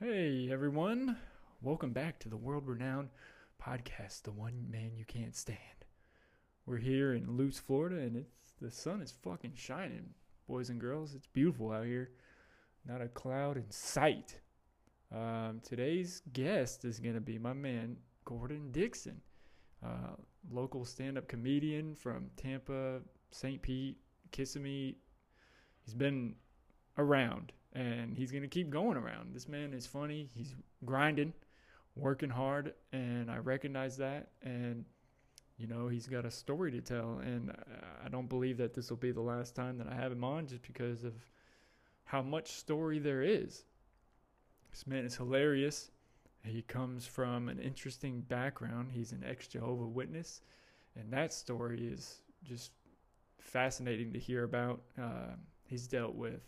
Hey everyone, welcome back to the world renowned podcast, The One Man You Can't Stand. We're here in Lutz, Florida, and it's the sun is fucking shining, boys and girls. It's beautiful out here, not a cloud in sight. Um, today's guest is gonna be my man Gordon Dixon, uh, local stand-up comedian from Tampa, St. Pete, Kissimmee. He's been around and he's going to keep going around. This man is funny. He's grinding, working hard, and I recognize that. And, you know, he's got a story to tell. And I don't believe that this will be the last time that I have him on just because of how much story there is. This man is hilarious. He comes from an interesting background. He's an ex Jehovah Witness. And that story is just fascinating to hear about. Uh, he's dealt with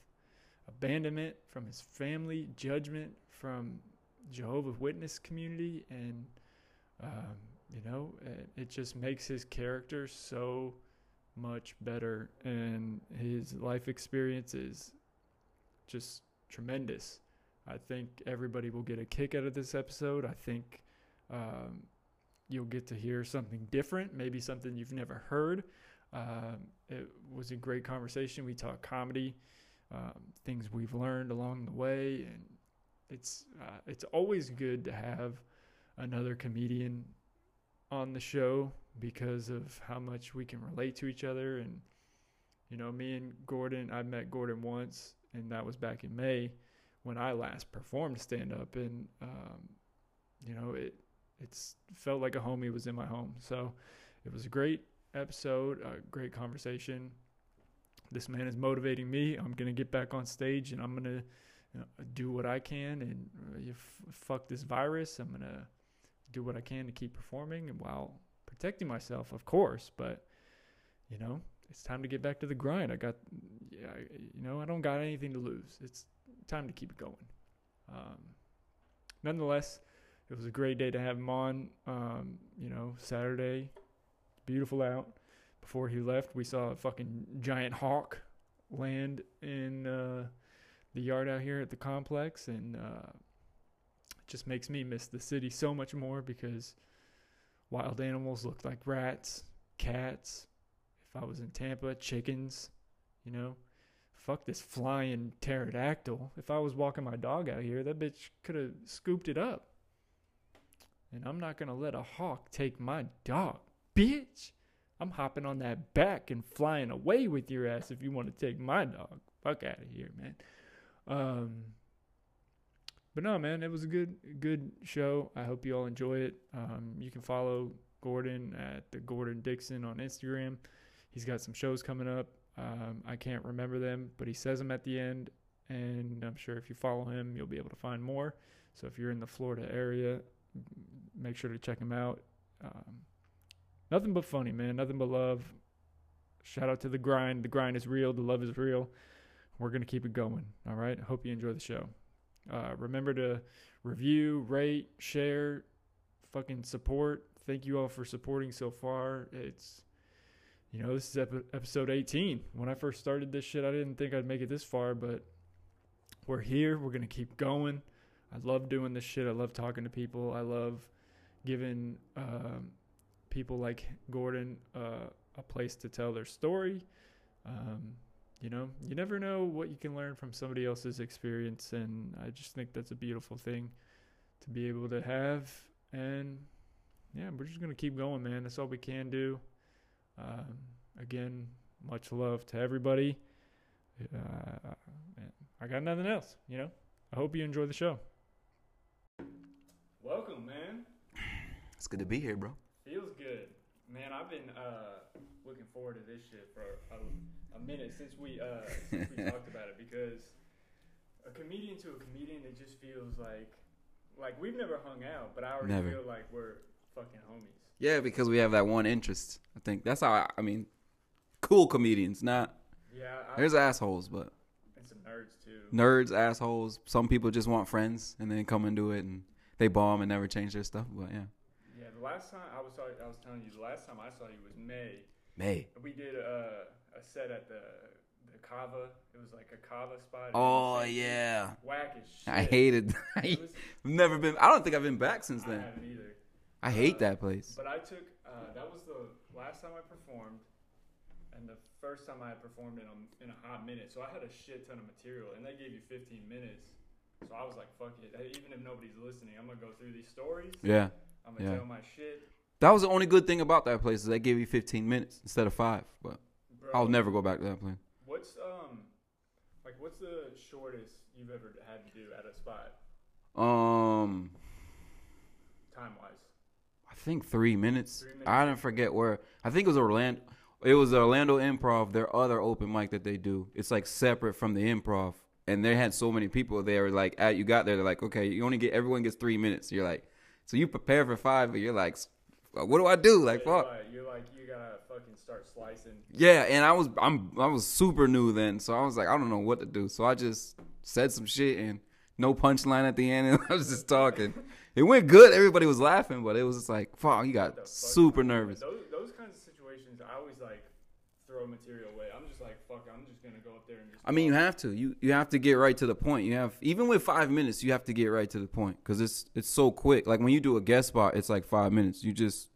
abandonment from his family, judgment from Jehovah's Witness community, and um, you know, it, it, just makes his character so much better, and his life experience is just tremendous. I think everybody will get a kick out of this episode. I think um, you'll get to hear something different, maybe something you've never heard. Um, it was a great conversation. We talked comedy um, things we've learned along the way, and it's uh, it's always good to have another comedian on the show because of how much we can relate to each other. And you know, me and Gordon, I met Gordon once, and that was back in May when I last performed stand up, and um, you know, it it's felt like a homie was in my home. So it was a great episode, a great conversation this man is motivating me. I'm gonna get back on stage and I'm gonna you know, do what I can and uh, f- fuck this virus. I'm gonna do what I can to keep performing and while protecting myself, of course. But you know, it's time to get back to the grind. I got, yeah, you know, I don't got anything to lose. It's time to keep it going. Um, nonetheless, it was a great day to have him on. Um, you know, Saturday, beautiful out before he left, we saw a fucking giant hawk land in uh, the yard out here at the complex, and uh, it just makes me miss the city so much more because wild animals look like rats, cats. If I was in Tampa, chickens, you know. Fuck this flying pterodactyl. If I was walking my dog out here, that bitch could have scooped it up. And I'm not gonna let a hawk take my dog, bitch. I'm hopping on that back and flying away with your ass if you want to take my dog. Fuck out of here, man. Um, but no, man, it was a good good show. I hope you all enjoy it. Um, you can follow Gordon at the Gordon Dixon on Instagram. He's got some shows coming up. Um, I can't remember them, but he says them at the end, and I'm sure if you follow him, you'll be able to find more. So if you're in the Florida area, make sure to check him out. Um, nothing but funny, man. Nothing but love. Shout out to the grind. The grind is real. The love is real. We're gonna keep it going. All right. Hope you enjoy the show. Uh, remember to review, rate, share, fucking support. Thank you all for supporting so far. It's you know, this is episode 18. When I first started this shit, I didn't think I'd make it this far, but we're here. We're to keep going. I love doing this shit. I love talking to people. I love giving um, people like Gordon uh, a place to tell their story. Um, you know, you never know what you can learn from somebody else's experience, and I just think that's a beautiful thing to be able to have. And yeah, we're just gonna keep going, man. That's all we can do. Um, again, much love to everybody. Uh, I got nothing else. You know, I hope you enjoy the show. Welcome, man. It's good to be here, bro. Man. I've been uh, looking forward to this shit for a, a minute since we uh, since we talked about it because a comedian to a comedian, it just feels like like we've never hung out, but I already never. feel like we're fucking homies. Yeah, because we have that one interest. I think that's how I, I mean, cool comedians, not. Yeah, I, there's assholes, but. And some nerds too. Nerds, assholes. Some people just want friends and then come and do it and they bomb and never change their stuff. But yeah the last time I was sorry, I was telling you the last time I saw you was May. May. We did a, a set at the the Kava. It was like a Kava spot. Oh yeah. Whack as shit. I hated. I've was- never been. I don't think I've been back since then. I haven't either. I hate that place. But I took uh, that was the last time I performed, and the first time I had performed in a, in a hot minute. So I had a shit ton of material, and they gave you 15 minutes. So I was like, "Fuck it!" Even if nobody's listening, I'm gonna go through these stories. Yeah. I'm gonna Yeah. tell my shit. That was the only good thing about that place is they gave you 15 minutes instead of five. But Bro, I'll never go back to that place. What's um, like, what's the shortest you've ever had to do at a spot, Um, time wise? I think three minutes. Three I minutes. didn't forget where. I think it was Orlando. It was Orlando Improv. Their other open mic that they do. It's like separate from the Improv, and they had so many people there. Like, at you got there, they're like, okay, you only get everyone gets three minutes. You're like, so you prepare for five, but you're like, what do I do? Like, fuck. You're like, you gotta fucking start slicing. Yeah, and I was I'm I was super new then, so I was like I don't know what to do. So I just said some shit and no punchline at the end, and I was just talking. It went good. Everybody was laughing, but it was just like, fuck, you got super nervous. Those, those kinds of situations, I always like throw material away. I'm fuck, I'm just gonna go up there and just. I mean, you have to. You you have to get right to the point. You have even with five minutes, you have to get right to the point because it's it's so quick. Like when you do a guest spot, it's like five minutes. You just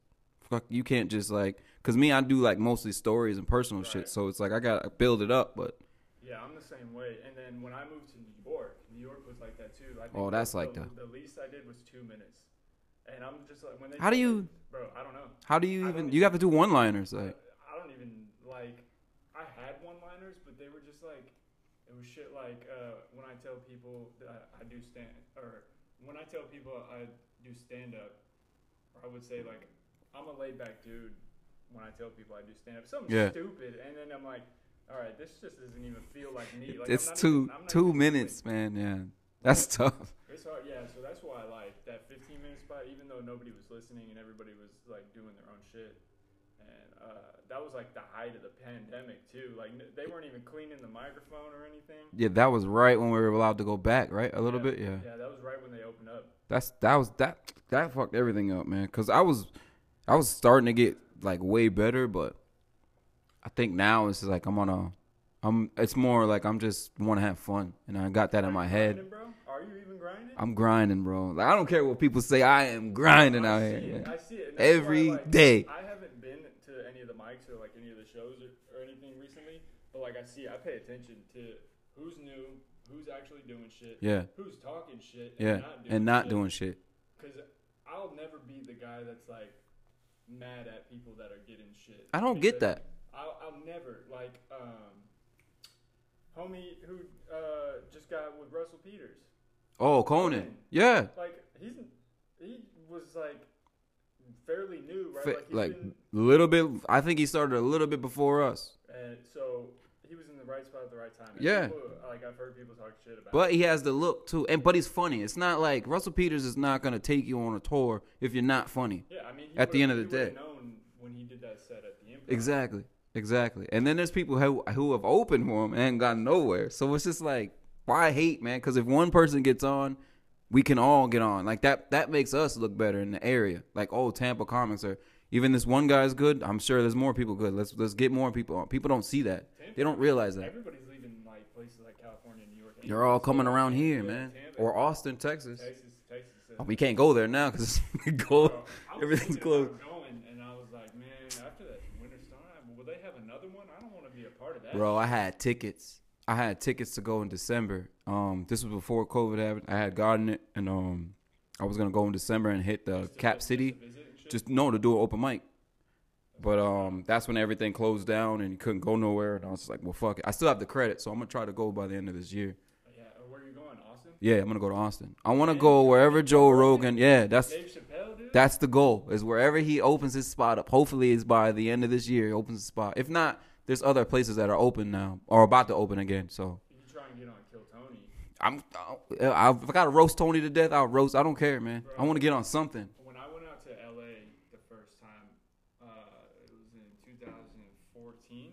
fuck. You can't just like because me, I do like mostly stories and personal Right. shit. So it's like I gotta build it up. But Yeah, I'm the same way. And then when I moved to New York, New York was like that too. I oh, think Oh, that's the, like the, that. the least I did was two minutes. And I'm just like, when they. How do you- Bro, I don't know. how do you I even? You have to do one liners. Like I don't even like. I had one-liners, but they were just like, it was shit like uh, when I tell people that I do stand, or when I tell people I do stand-up, or I would say like, I'm a laid-back dude. When I tell people I do stand-up, something Yeah. stupid, and then I'm like, all right, this just doesn't even feel like me. Like, it's two even- I'm not two minutes, man. Yeah, that's tough. It's hard, yeah. So that's why I like that 15 minute spot, even though nobody was listening and everybody was like doing their own shit. And uh, that was like the height of the pandemic too. Like they weren't even cleaning the microphone or anything. Yeah, that was right when we were allowed to go back, right? A little Yeah. bit, yeah. Yeah, that was right when they opened up. That's that was that that fucked everything up, man. Cause I was I was starting to get like way better, but I think now it's like I'm on a I'm it's more like I'm just want to have fun, and I got that in my head. grinding, bro? Are you even grinding? I'm grinding, bro. Like I don't care what people say. I am grinding I out here it. yeah. I see it. every like, day. I haven't been to any of the mics or like any of the shows or, or anything recently, but like I see, I pay attention to who's new, who's actually doing shit, Yeah, who's talking shit, and yeah, not and not shit. doing shit. Because I'll never be the guy that's like mad at people that are getting shit. I don't get that. I'll, I'll never like um, homie who uh just got with Russell Peters. Oh, Conan. Conan. Yeah, Like he's he was like fairly new, right? Fa- like he's like a little bit. I think he started a little bit before us. and so he was in the right spot at the right time. And Yeah. people, like I've heard people talk shit about. But he has the look too, and but he's funny. It's not like Russell Peters is not gonna take you on a tour if you're not funny. yeah, I mean, at the end of the he day. known when he did that set at the Improv. Exactly, exactly. And then there's people who who have opened for him and got nowhere. So it's just like, why hate, man? Because if one person gets on, we can all get on. Like that that makes us look better in the area. Like oh, Tampa comics are even this one guy's good. I'm sure there's more people good. Let's let's get more people on. People don't see that. They don't realize that. Everybody's leaving like places like California, New York. You're all coming around here, man, Tampa, or Austin, Texas. Texas, Texas. Oh, we can't go there now because go. Everything's closed. Going, and I was like, man, after that winter storm, will they have another one? I don't want to be a part of that. Bro, I had tickets. I had tickets to go in December. Um, this was before COVID happened. I had gotten it, and um, I was gonna go in December and hit the Cap City, to visit and shit? just no to do an open mic. But um, that's when everything closed down and you couldn't go nowhere. And I was like, well, fuck it. I still have the credit, so I'm gonna try to go by the end of this year. yeah. Where are you going, Austin? Yeah, I'm gonna go to Austin. I want to go wherever Joe Rogan? Yeah, that's Dave Chappelle, dude. that's the goal. Is wherever he opens his spot up. Hopefully, it's by the end of this year. He opens the spot. If not, there's other places that are open now or about to open again. So you try and get on Kill Tony. I'm. I, if I gotta roast Tony to death, I'll roast. I don't care, man. I want to get on something. When I went out to LA the first time, uh, it was in 2014.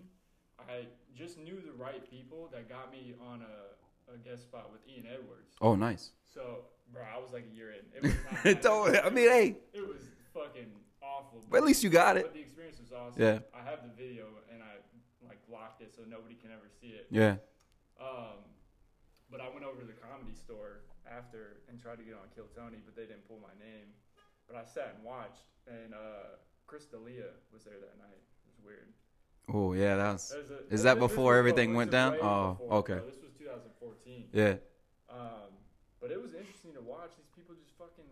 I just knew the right people that got me on a, a guest spot with Ian Edwards. Oh, nice. So, bro, I was like a year in. It was not. Don't- I mean, hey, It was fucking awful. but at least you got it. But the experience was awesome. Yeah. I have the video and I like blocked it so nobody can ever see it. Yeah. Um, but I went over to the comedy store after and tried to get on Kill Tony, but they didn't pull my name. But I sat and watched, and uh, Chris D'Elia was there that night. It was weird. Oh yeah, that's There's a- Is this- that before everything went down? Oh, before, okay. bro. This was 2014. yeah. Um, but it was interesting to watch. These people just fucking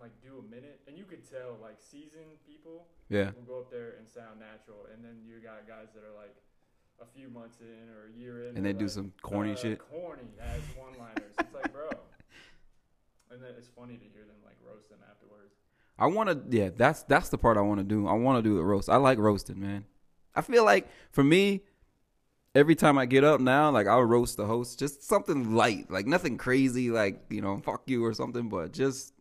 like do a minute, and you could tell like seasoned people Yeah. will go up there and sound natural, and then you got guys that are like a few months in or a year in, And they they're do some corny uh, shit. Corny as one-liners. it's like, bro. And then it's funny to hear them like roast them afterwards. I want to. Yeah, that's that's the part I want to do. I want to do the roast. I like roasting, man. I feel like for me, every time I get up now, like I'll roast the host, just something light, like nothing crazy, like you know, fuck you or something, but just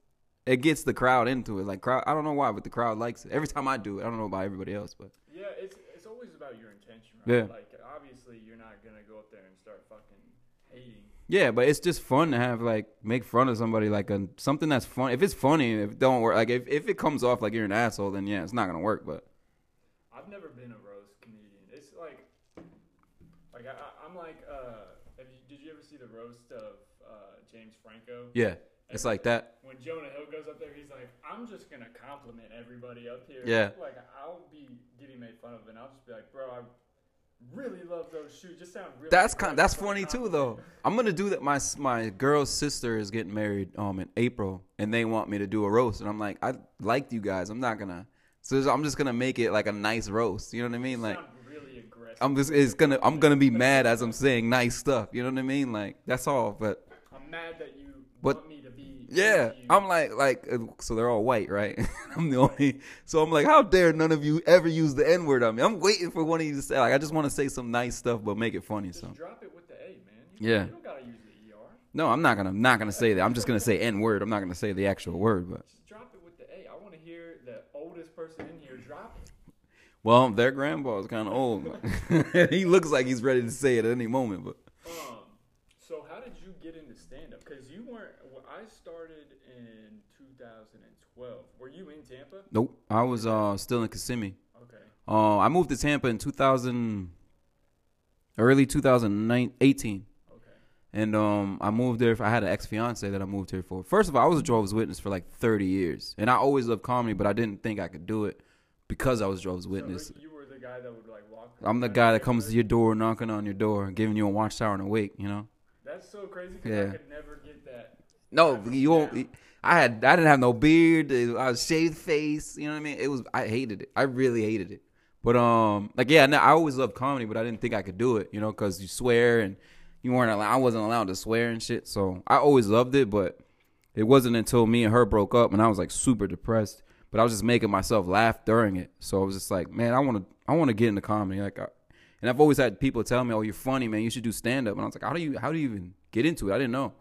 it gets the crowd into it. Like crowd, I don't know why, but the crowd likes it. Every time I do it, I don't know about everybody else, but Yeah, it's it's always about your intention, right? Yeah. Like obviously you're not gonna go up there and start fucking hating. yeah, but it's just fun to have like make fun of somebody, like a something that's fun. If it's funny, if it don't work, like if if it comes off like you're an asshole, then yeah, it's not gonna work. But I've never been a Franco? yeah, it's like that. When Jonah Hill goes up there, he's like, I'm just gonna compliment everybody up here. Yeah. Like I'll be getting made fun of, and I'll just be like, bro, I really love those shoes. Just sound really. That's kind. That's funny too, though. I'm gonna do that. My my girl's sister is getting married um in April, and they want me to do a roast, and I'm like, I liked you guys. I'm not gonna. So I'm just gonna make it like a nice roast. You know what I mean? Like sound really aggressive. I'm just. It's gonna. I'm gonna be mad as I'm saying nice stuff. You know what I mean? Like that's all. But I'm mad that But- want me to be. yeah. I'm like like. uh, So they're all white, right? I'm the only. So I'm like, how dare none of you ever use the N word on me? I'm waiting for one of you to say like, I just want to say some nice stuff, but make it funny. Just So drop it with the A, man. You, Yeah. You don't gotta use the ER. no, I'm not gonna. I'm not gonna say that. I'm just gonna say N word. I'm not gonna say the actual word, but. Just drop it with the A. I want to hear the oldest person in here drop it. Well, their grandpa is kind of old. he looks like he's ready to say it at any moment. But Um, so how did you get into stand up? Because you weren't. Well, I started in 2012. Were you in Tampa? nope, I was uh, still in Kissimmee. Okay. Uh, I moved to Tampa in 2000, early 2018, Okay. and um, I moved there. For, I had an ex fiance that I moved here for. First of all, I was a Jehovah's Witness for like 30 years, and I always loved comedy, but I didn't think I could do it because I was Jehovah's Witness. So you were the guy that would like walk. I'm the guy that comes to your door, knocking on your door, giving you a watchtower and Awake. You know. That's so crazy because Yeah. I could never get that. No, you won't. I had I didn't have no beard. I was shaved face. You know what I mean? It was I hated it. I really hated it. But um, like yeah, I always loved comedy, but I didn't think I could do it. You know, because you swear and you weren't allowed. I wasn't allowed to swear and shit. So I always loved it, but it wasn't until me and her broke up and I was like super depressed. But I was just making myself laugh during it. So I was just like, man, I want to I want to get into comedy. Like, I, and I've always had people tell me, oh, you're funny, man. You should do stand up. And I was like, how do you how do you even get into it? I didn't know.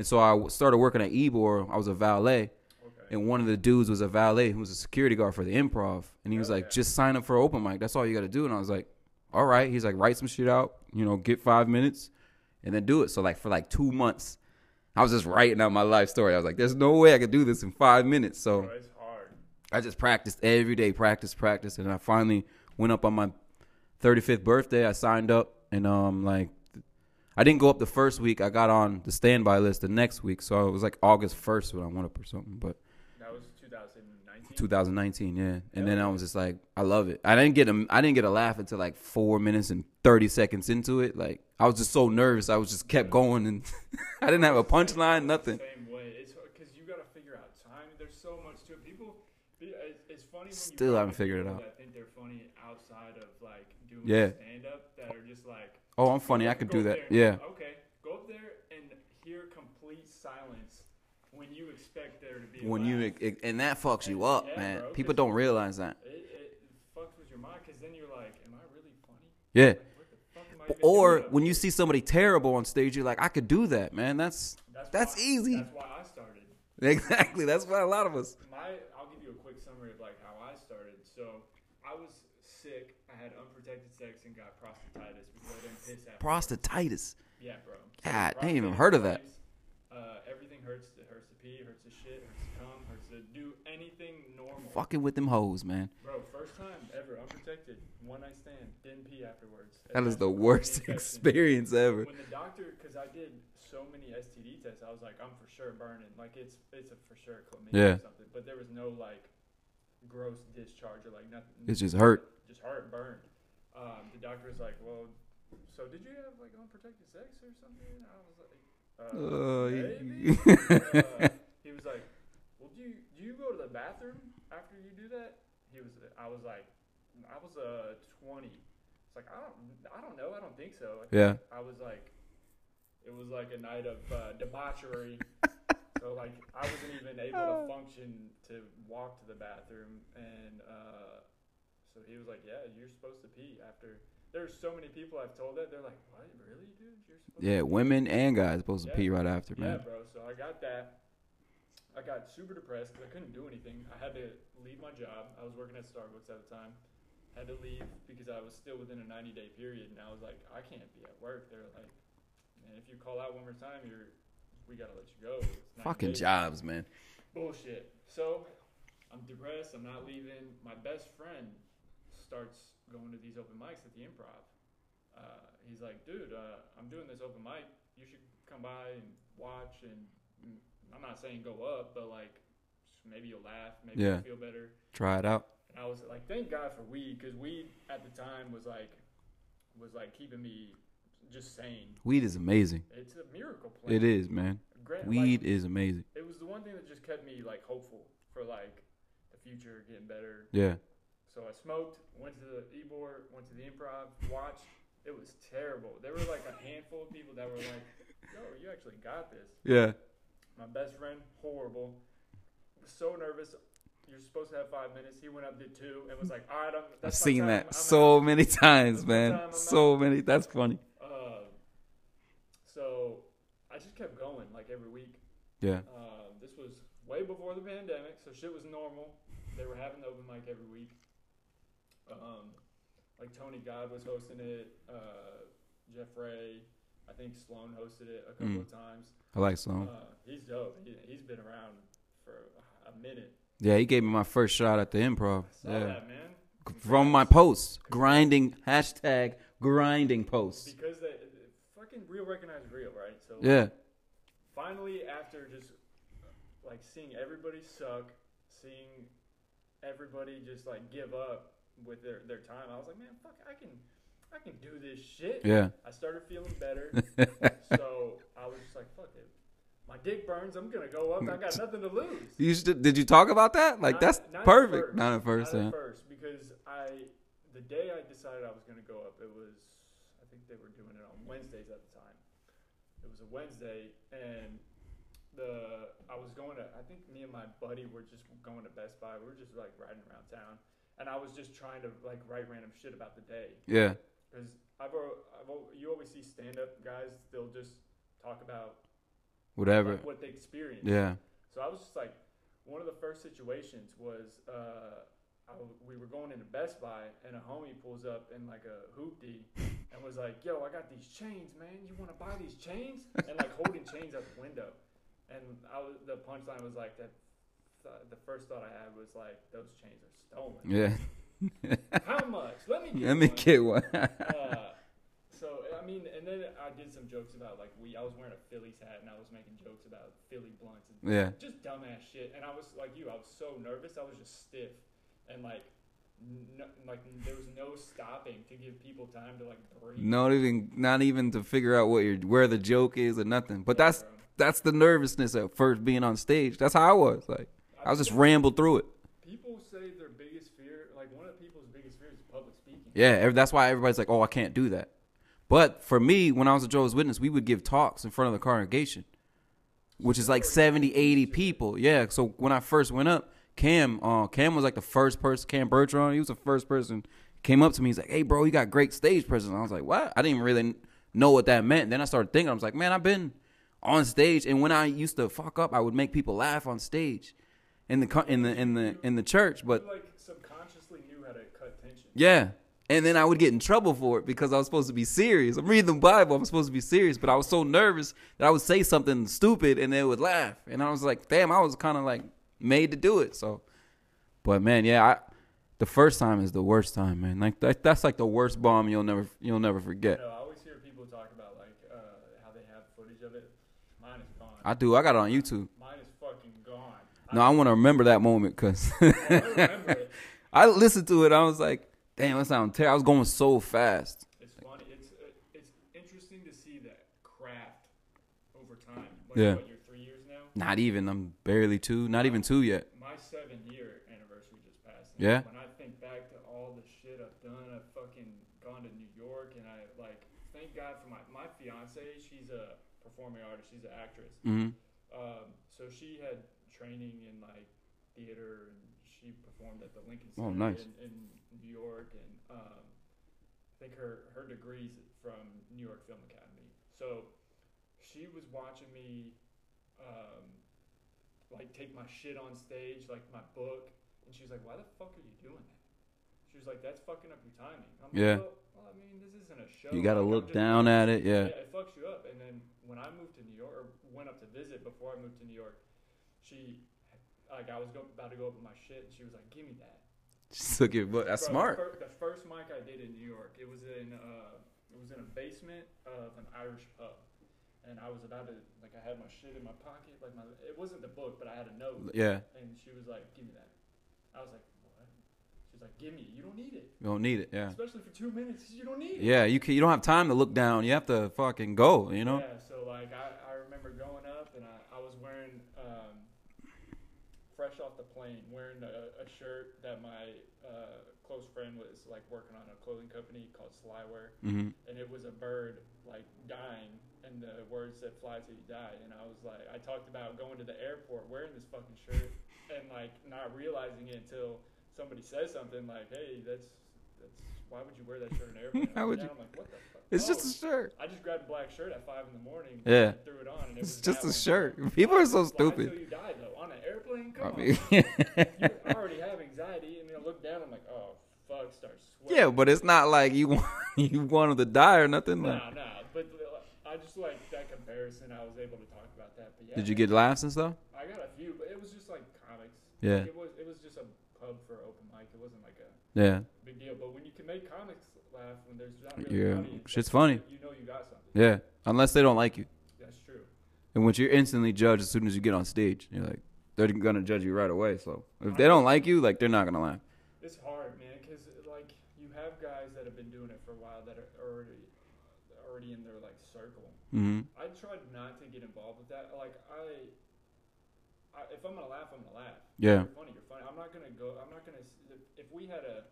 And so I started working at Ybor. I was a valet, Okay. and one of the dudes was a valet who was a security guard for the improv. And he was like, just sign up for open mic. That's all you got to do. And I was like, all right. He's like, write some shit out, you know, get five minutes, and then do it. So like for like two months, I was just writing out my life story. I was like, there's no way I could do this in five minutes. So Bro. I just practiced every day, practice, practice, and I finally went up on my 35th birthday. I signed up, and um, like, I didn't go up the first week. I got on the standby list the next week, so it was like August 1st when I went up or something. But That was 2019. 2019, yeah. And then I was just like, I love it. I didn't get a, I didn't get a laugh until like four minutes and 30 seconds into it. Like, I was just so nervous. I was just kept going, and I didn't have a punchline, nothing. Same way. It's because you got to figure out time. There's so much to it. People, it's, it's funny. When Still haven't figured it out. I think they're funny outside of like doing Yeah. stand up. That are just like. Oh, I'm funny. I could do that. there Yeah. Okay. Go up there and hear complete silence when you expect there to be. a When you laugh. it, and that fucks you up, Yeah, man. bro, People 'cause- don't realize that. It, it fucks with your mind because then you're like, am I really funny? Yeah. Like, what the fuck am I even Or when you see somebody terrible on stage, you're like, I could do that, man. That's that's why- easy. That's why I started. exactly. That's why a lot of us. My, I'll give you a quick summary of like how I started. So I was sick. I had unprotected sex and got prostatitis because I didn't piss after. Prostatitis. Yeah, bro. God, I ain't even heard of that. Uh, everything hurts. It hurts to pee, hurts to shit, hurts to come, hurts to do anything normal. Fucking with them hoes, man. Bro, first time ever unprotected, one night stand, didn't pee afterwards. That is the worst experience ever. When the doctor, because I did so many STD tests, I was like, I'm for sure burning. Like it's it's a for sure chlamydia Yeah. or something. But there was no like gross discharge or like nothing. It's just hurt. Just hurt burned. Um, the doctor was like, well, so did you have like unprotected sex or something? I was like, uh, Uh, maybe. uh, he was like, well, do you do you go to the bathroom after you do that? He was. I was like, I was uh 20. It's like I don't I don't know. I don't think so. Yeah. I was like, it was like a night of uh, debauchery. so like I wasn't even able to function to walk to the bathroom, and uh, so he was like, "Yeah, you're supposed to pee after." There's so many people I've told that they're like, "What, really, dude? You're supposed Yeah, to pee?" women and guys supposed to Yeah. pee right after, man. Yeah, man. bro. So I got that. I got super depressed because I couldn't do anything. I had to leave my job. I was working at Starbucks at the time. Had to leave because I was still within a 90 day period, and I was like, I can't be at work. They're like, man, if you call out one more time, you're we gotta let you go. It's 90 Fucking days." jobs, man. Bullshit. So I'm depressed. I'm not leaving. My best friend starts going to these open mics at the improv. Uh, he's like, dude, uh, I'm doing this open mic. You should come by and watch. And I'm not saying go up, but like maybe you'll laugh. Maybe Yeah. you'll feel better. Try it out. And I was like, thank God for weed, because weed at the time was like was like keeping me just sane. Weed is amazing. It's a miracle plant. It is, man. Gra- like, Weed is amazing. it was the one thing that just kept me like hopeful for like the future getting better. Yeah. So I smoked, went to the Ybor, went to the improv, watched. It was terrible. There were like a handful of people that were like, "Yo, you actually got this." Yeah. My best friend, horrible. Was so nervous. You're supposed to have five minutes. He went up, did two, and was like, "All right, I'm." I've seen time. that I'm so out." many times, man. time, I'm So many. That's funny. Uh, so I just kept going like every week. Yeah. Uh, this was way before the pandemic, so shit was normal. They were having the open mic every week. Um, like Tony God was hosting it. Uh, Jeff Ray, I think Sloan hosted it a couple Mm. of times. I like Sloan. Uh, he's dope. He, he's been around for a minute. Yeah, he gave me my first shot at the improv. Yeah. that man From my posts. Grinding. Hashtag grinding posts. because they, fucking real recognize real, right? So Yeah. finally after just like seeing everybody suck, seeing everybody just like give up with their, their time, I was like, man, fuck, I can I can do this shit. Yeah. I started feeling better, so I was just like, fuck it. My dick burns. I'm gonna go up. I got nothing to lose. You should, did you talk about that? Like Not- that's not perfect. first. Not at first, Not yeah. at first, because I the day I decided I was gonna go up, it was I think they were doing it on Wednesdays at the time. It was a Wednesday, and the I was going to I think me and my buddy were just going to Best Buy. We were just like riding around town, and I was just trying to like write random shit about the day Yeah. because I've, I've you always see stand up guys they'll just talk about Whatever. like, what they experienced. Yeah. So I was just like, one of the first situations was uh, I we were going into Best Buy and a homie pulls up in like a hoopty and was like, "Yo, I got these chains, man. You want to buy these chains?" And like holding chains out the window. And I was the punchline was like that. Th- the first thought I had was like, "Those chains are stolen. Yeah. How much? Let me get Let me one." get one. uh, so I mean, and then I did some jokes about like we. I was wearing a Phillies hat and I was making jokes about Philly blunts and yeah. just dumbass shit. And I was like you, I was so nervous. I was just stiff and like, no, like there was no stopping to give people time to like breathe. Not even not even to figure out what your where the joke is or nothing. But Yeah, that's bro. that's the nervousness at first being on stage. That's how I was. Like I was just rambled through it. People say their biggest fear, like one of the people's biggest fears, is public speaking. Yeah, that's why everybody's like, "Oh, I can't do that." But for me, when I was a Jehovah's Witness, we would give talks in front of the congregation, which is like 70, 80 people. Yeah. So when I first went up, Cam, uh, Cam was like the first person. Cam Bertrand, he was the first person. Came up to me, he's like, "Hey, bro, you got great stage presence." I was like, "What?" I didn't even really know what that meant. Then I started thinking, I was like, "Man, I've been on stage, and when I used to fuck up, I would make people laugh on stage, in the in the in the in the church." But like subconsciously knew how to cut tension. yeah. And then I would get in trouble for it because I was supposed to be serious. I'm reading the Bible. I'm supposed to be serious, but I was so nervous that I would say something stupid and they would laugh. And I was like, damn, I was kind of like made to do it. So, but man, yeah, I, the first time is the worst time, man. Like that, that's like the worst bomb you'll never you'll never You forget. know, I always hear people talk about like uh, how they have footage of it. Mine is gone. I do. I got it on YouTube. Mine is fucking gone. No, I want to remember that moment because I, I remember it. I listened to it. I was like, damn, that sounds terrible. I was going so fast. It's funny. It's uh, it's interesting to see that craft over time. Like, Yeah. What, you're three years now. Not even. I'm barely two. Not even two yet. My seven year anniversary just passed. Yeah? When I think back to all the shit I've done, I've fucking gone to New York, and I like thank God for my my fiance. She's a performing artist. She's an actress. hmm Um, so she had training in like theater, and she performed at the Lincoln Center Oh, Center nice. in, in New York, and um, I think her her degrees from New York Film Academy. So she was watching me, um, like take my shit on stage, like my book, and she was like, "Why the fuck are you doing that?" She was like, "That's fucking up your timing." I'm Yeah. Like, well, well, I mean, this isn't a show. You got to Like, look down at it. Yeah. yeah, it fucks you up. And then when I moved to New York, or went up to visit before I moved to New York, she, like, I was go, about to go open my shit, and she was like, "Give me that." Just took it, but that's Bro, smart. The, fir- the first mic I did in New York, it was in, uh, it was in a basement of an Irish pub, and I was about to, like, I had my shit in my pocket, like my, it wasn't the book, but I had a note, Yeah. and she was like, "Give me that." I was like, "What?" She was like, "Give me it. You don't need it, You don't need it. Yeah. especially for two minutes. You don't need it." Yeah. You can, you don't have time to look down. You have to fucking go. You know. Yeah, so like I, I remember going up and I, I was wearing um, fresh off the plane, wearing a, a shirt that my uh, close friend was like working on a clothing company called Slywear, hmm and it was a bird like dying, and the words said "Fly till you die," and I was like, I talked about going to the airport wearing this fucking shirt and like not realizing it until somebody says something like, "Hey, that's that's why would you wear that shirt in an airplane?" Why would you- I'm like, what the fuck? It's Oh. just a oh. shirt. I just grabbed a black shirt at five in the morning. Yeah. Threw it on. And it It's was just a one. shirt. People are so stupid. till you die, though. On an airplane? I mean, on. you already have anxiety, and then I look down. I'm like, oh fuck, start sweating. yeah, but it's not like you want you want them to die or nothing. Like, Nah, nah. But I just like that comparison. I was able to talk about that. But yeah, did you get laughs and stuff? I got a few, but it was just like comics. Yeah. Like, it was. It was just a pub for open mic. It wasn't like a Yeah. big deal. But when you make comics laugh when there's not really Yeah, audience, shit's funny. You know you got something. Yeah. Unless they don't like you, That's true. and which you're instantly judged as soon as you get on stage. You're like, they're gonna judge you right away. So if they don't like you, like they're not gonna laugh. It's hard, man, because like you have guys that have been doing it for a while that are already already in their like circle. Mm-hmm. I tried not to get involved with that. Like I, I if I'm gonna laugh, I'm gonna laugh. Yeah. You're funny. You're funny. I'm not gonna go. I'm not gonna. If, if we had a,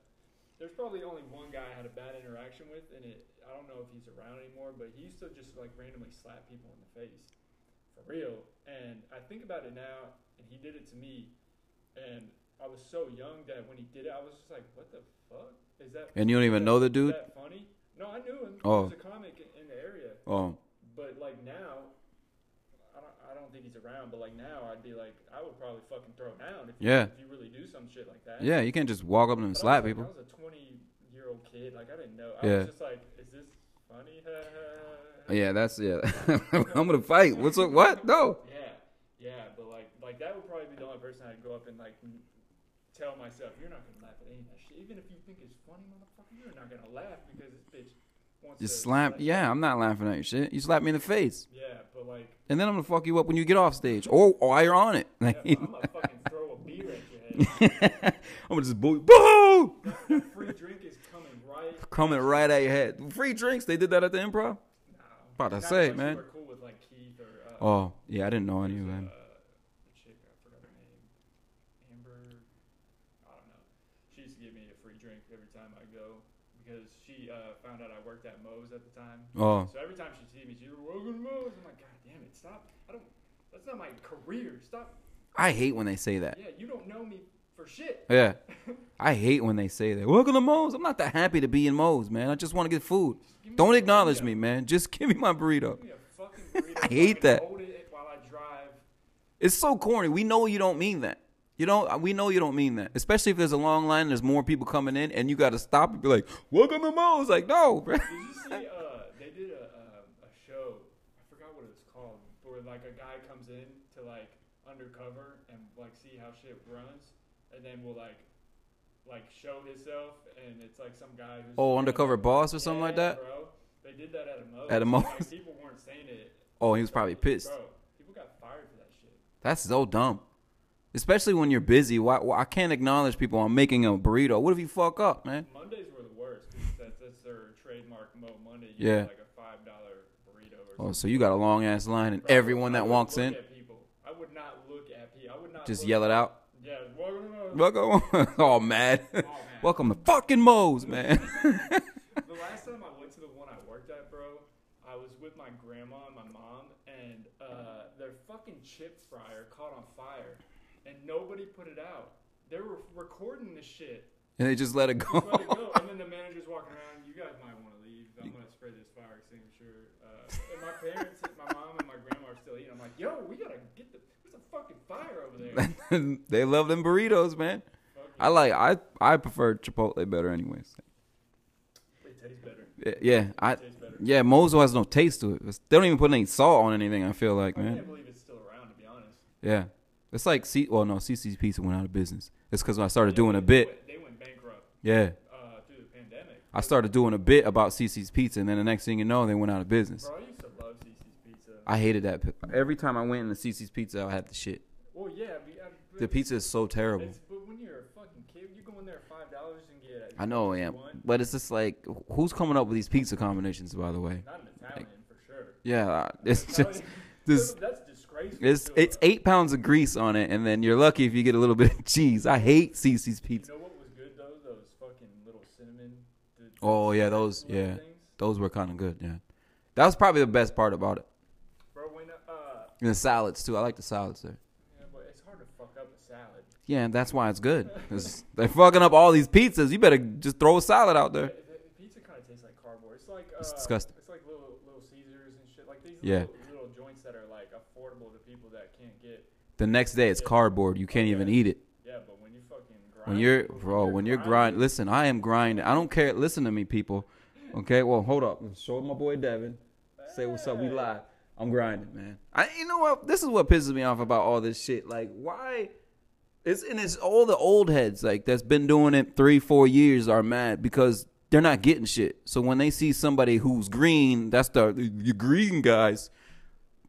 there's probably only one guy I had a bad interaction with, and it. I don't know if he's around anymore, but he used to just like randomly slap people in the face, for real. And I think about it now, and he did it to me, and I was so young that when he did it, I was just like, "What the fuck is that?" And you don't even is know the dude? Is that funny? No, I knew him. Oh. He was a comic in- in the area. Oh, But like now, I don't, think he's around. But like now, I'd be like, I would probably fucking throw down if you, Yeah. if you really do some shit like that. yeah. You can't just walk up and But I slap like- people. I was a 20 year old kid. Like I didn't know. I Yeah. was just like, is this funny? Yeah, that's yeah. I'm gonna fight. What's up? What? No. Yeah, yeah. But like, like that would probably be the only person I'd go up and like tell myself, you're not gonna laugh at any of that shit. Even if you think it's funny, motherfucker, you're not gonna laugh because this bitch wants to Just slap. Yeah, I'm not laughing at your shit. You slap me in the face, Yeah, but like. And then I'm gonna fuck you up when you get off stage, or while you're on it. Yeah, Like, I'm gonna fucking throw a beer at your head. I'm gonna just boo, boo, That free drink is coming right. coming right at your head. Free drinks. They did that at the improv. now. About to say, man. Cool with like or. Uh, Oh yeah, I didn't know any of them. Uh, the chick, I forgot her name. Amber. I don't know. She used to give me a free drink every time I go because she uh, found out I worked at Moe's at the time. Oh So every time she sees me, she's like, "Welcome to Moe's." I'm like, "God damn it, stop! I don't. That's not my career. Stop. I hate when they say that. Yeah, you don't know me for shit." Yeah, I hate when they say that. Welcome to Moe's. I'm not that happy to be in Moe's, man. I just want to get food. Don't acknowledge burrito. me, man. Just give me my burrito. Me burrito. I hate that. It while I drive. It's so corny. We know you don't mean that. You don't. We know you don't mean that. Especially if there's a long line, and there's more people coming in, and you got to stop and be like, "Welcome to Moe's." Like, no, bro. Did you see? Uh, they did a um, a show. I forgot what it was called. Where like a guy comes in to like undercover and like see how shit runs, and then will like like show himself, and it's like some guy who's Oh, undercover boss or something like that. Bro, they did that at a Moe's. At a Moe's? Like, people weren't saying it. Oh, he was probably pissed. Bro, people got fired for that shit. That's so dumb. Especially when you're busy. Why, why I can't acknowledge people on making a burrito. What if you fuck up, man? Mondays were the worst because that's, that's their trademark Mo Monday. You Yeah. get, like a five dollar burrito or Oh, so you got a long ass line, and everyone that walks in. I would not look at people. I would not just look yell it out. Yeah, welcome. Welcome, oh mad. Oh, man. Welcome to fucking Moe's, man. the last time I went to the one I worked at, bro, I was with my grandma and my mom, and uh, their fucking chip fryer caught on fire, and nobody put it out. They were recording the shit. and they just let it go. let it go. And then the manager's walking around. You guys might want to. I'm gonna spray this fire extinguisher. Uh, and my parents, my mom and my grandma are still eating. I'm like, yo, we gotta get the. There's a fucking fire over there. they love them burritos, man. I like. I I prefer Chipotle better, anyways. Tastes better. Yeah, Yeah, I better. yeah. Moe's has no taste to it. They don't even put any salt on anything. I feel like, I man. can't believe it's still around. To be honest. Yeah, it's like C. Well, no, CiCi's Pizza went out of business. It's because when I started Yeah, doing a they bit. went- They went bankrupt Yeah, uh, through the pandemic. I started doing a bit about CiCi's Pizza, and then the next thing you know, they went out of business. Bro, I used to love CiCi's Pizza. I hated that. Every time I went into CiCi's Pizza, I had the shit. well, yeah, I mean, I- The pizza is so terrible. But when you're a fucking kid, you go in there five dollars and get. I know, yeah, but it's just like, who's coming up with these pizza combinations? By the way, Not an Italian for sure. yeah, uh, it's just this. that's disgraceful. It's it's eight pounds of grease on it, and then you're lucky if you get a little bit of cheese. I hate CiCi's Pizza. You know what was good though? Those fucking little cinnamon. the- the Oh, yeah, those- yeah. things. Those were kind of good. Yeah, that was probably the best part about it. Bro, when uh, And the salads too. I like the salads there. yeah, but it's hard to fuck up a salad. Yeah, and that's why it's good. 'Cause they're fucking up all these pizzas. You better just throw a salad out there. The- the Pizza kind of tastes like cardboard. It's like uh, It's disgusting. It's like little little Caesars and shit. Like these Yeah. little, little joints that are like affordable to people that can't get. The next day it's cardboard. You can't even eat it. Yeah, but when you fucking grind, When you're bro, when you're grind, listen, I am grinding. I don't care. Listen to me, people. Okay, well, hold up. Show my boy Devin. Say what's up. We live. I'm grinding, man. I, you know what? This is what pisses me off about all this shit. Like, why? It's and it's all the old heads like that's been doing it three, four years are mad because they're not getting shit. So when they see somebody who's green, that's the you green guys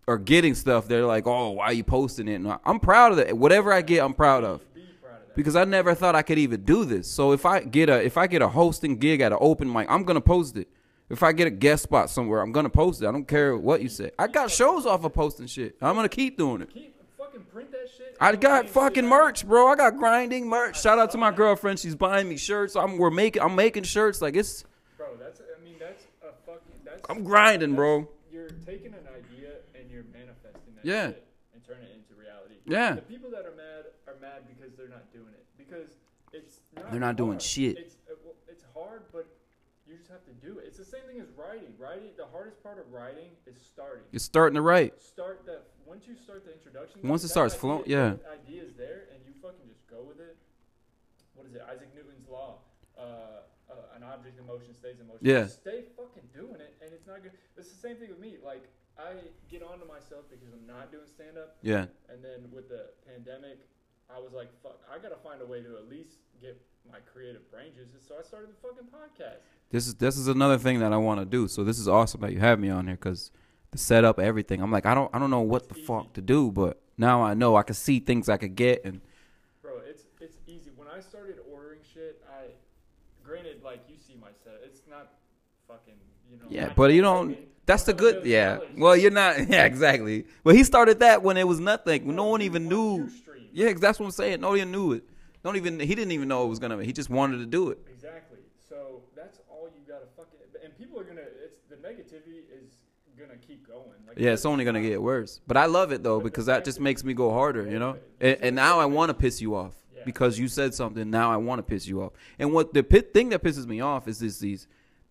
are getting stuff. They're like, oh, why are you posting it? And I'm proud of that. Whatever I get, I'm proud of be proud of that. Because I never thought I could even do this. So if I get a if I get a hosting gig at an open mic, I'm gonna post it. If I get a guest spot somewhere, I'm gonna post it. I don't care what you say. I got shows off of posting shit. I'm gonna keep doing it. Keep fucking print that shit. I got fucking merch, bro. I got grinding merch. Shout out to my girlfriend. She's buying me shirts. I'm we're making I'm making shirts. Like it's. Bro, that's I mean that's a fucking that's. I'm grinding, bro. You're taking an idea and you're manifesting that Yeah. shit and turning it into reality. Yeah. The people that are mad mad because they're not doing it because it's not They're not doing shit. It's uh, it's hard, but you just have to do it. It's the same thing as writing. Writing the hardest part of writing is starting. You're starting to write. Start that once you start the introduction. Once it starts flowing- yeah. idea is there, and you fucking just go with it. What is it? Isaac Newton's law. Uh, uh, an object in motion stays in motion. Yeah. Just stay fucking doing it, and it's not good. It's the same thing with me. Like I get onto myself because I'm not doing stand up, Yeah. and then with the pandemic, I was like, "Fuck, I gotta find a way to at least get my creative brain juices." So I started the fucking podcast. This is this is another thing that I want to do. So this is awesome that you have me on here because the setup, everything. I'm like I don't I don't know what the It's fuck to do, but now I know I can see things I could get and Bro, it's it's easy. When I started ordering shit, I granted like you see my set. It's not fucking you know. yeah, but you don't. That's the good. Yeah. Well, you're not. Yeah, exactly. Well, he started that when it was nothing. When no one even knew. Yeah, that's what I'm saying. Nobody knew it. Don't even. He didn't even know it was gonna. He just wanted to do it. Exactly. So that's all you gotta fucking. And people are gonna. It's the negativity is gonna keep going. Like Yeah, it's only gonna get worse. But I love it though because that just makes me go harder. You know. And, and now I want to piss you off Yeah. because you said something. Now I want to piss you off. And what the pit thing that pisses me off is this these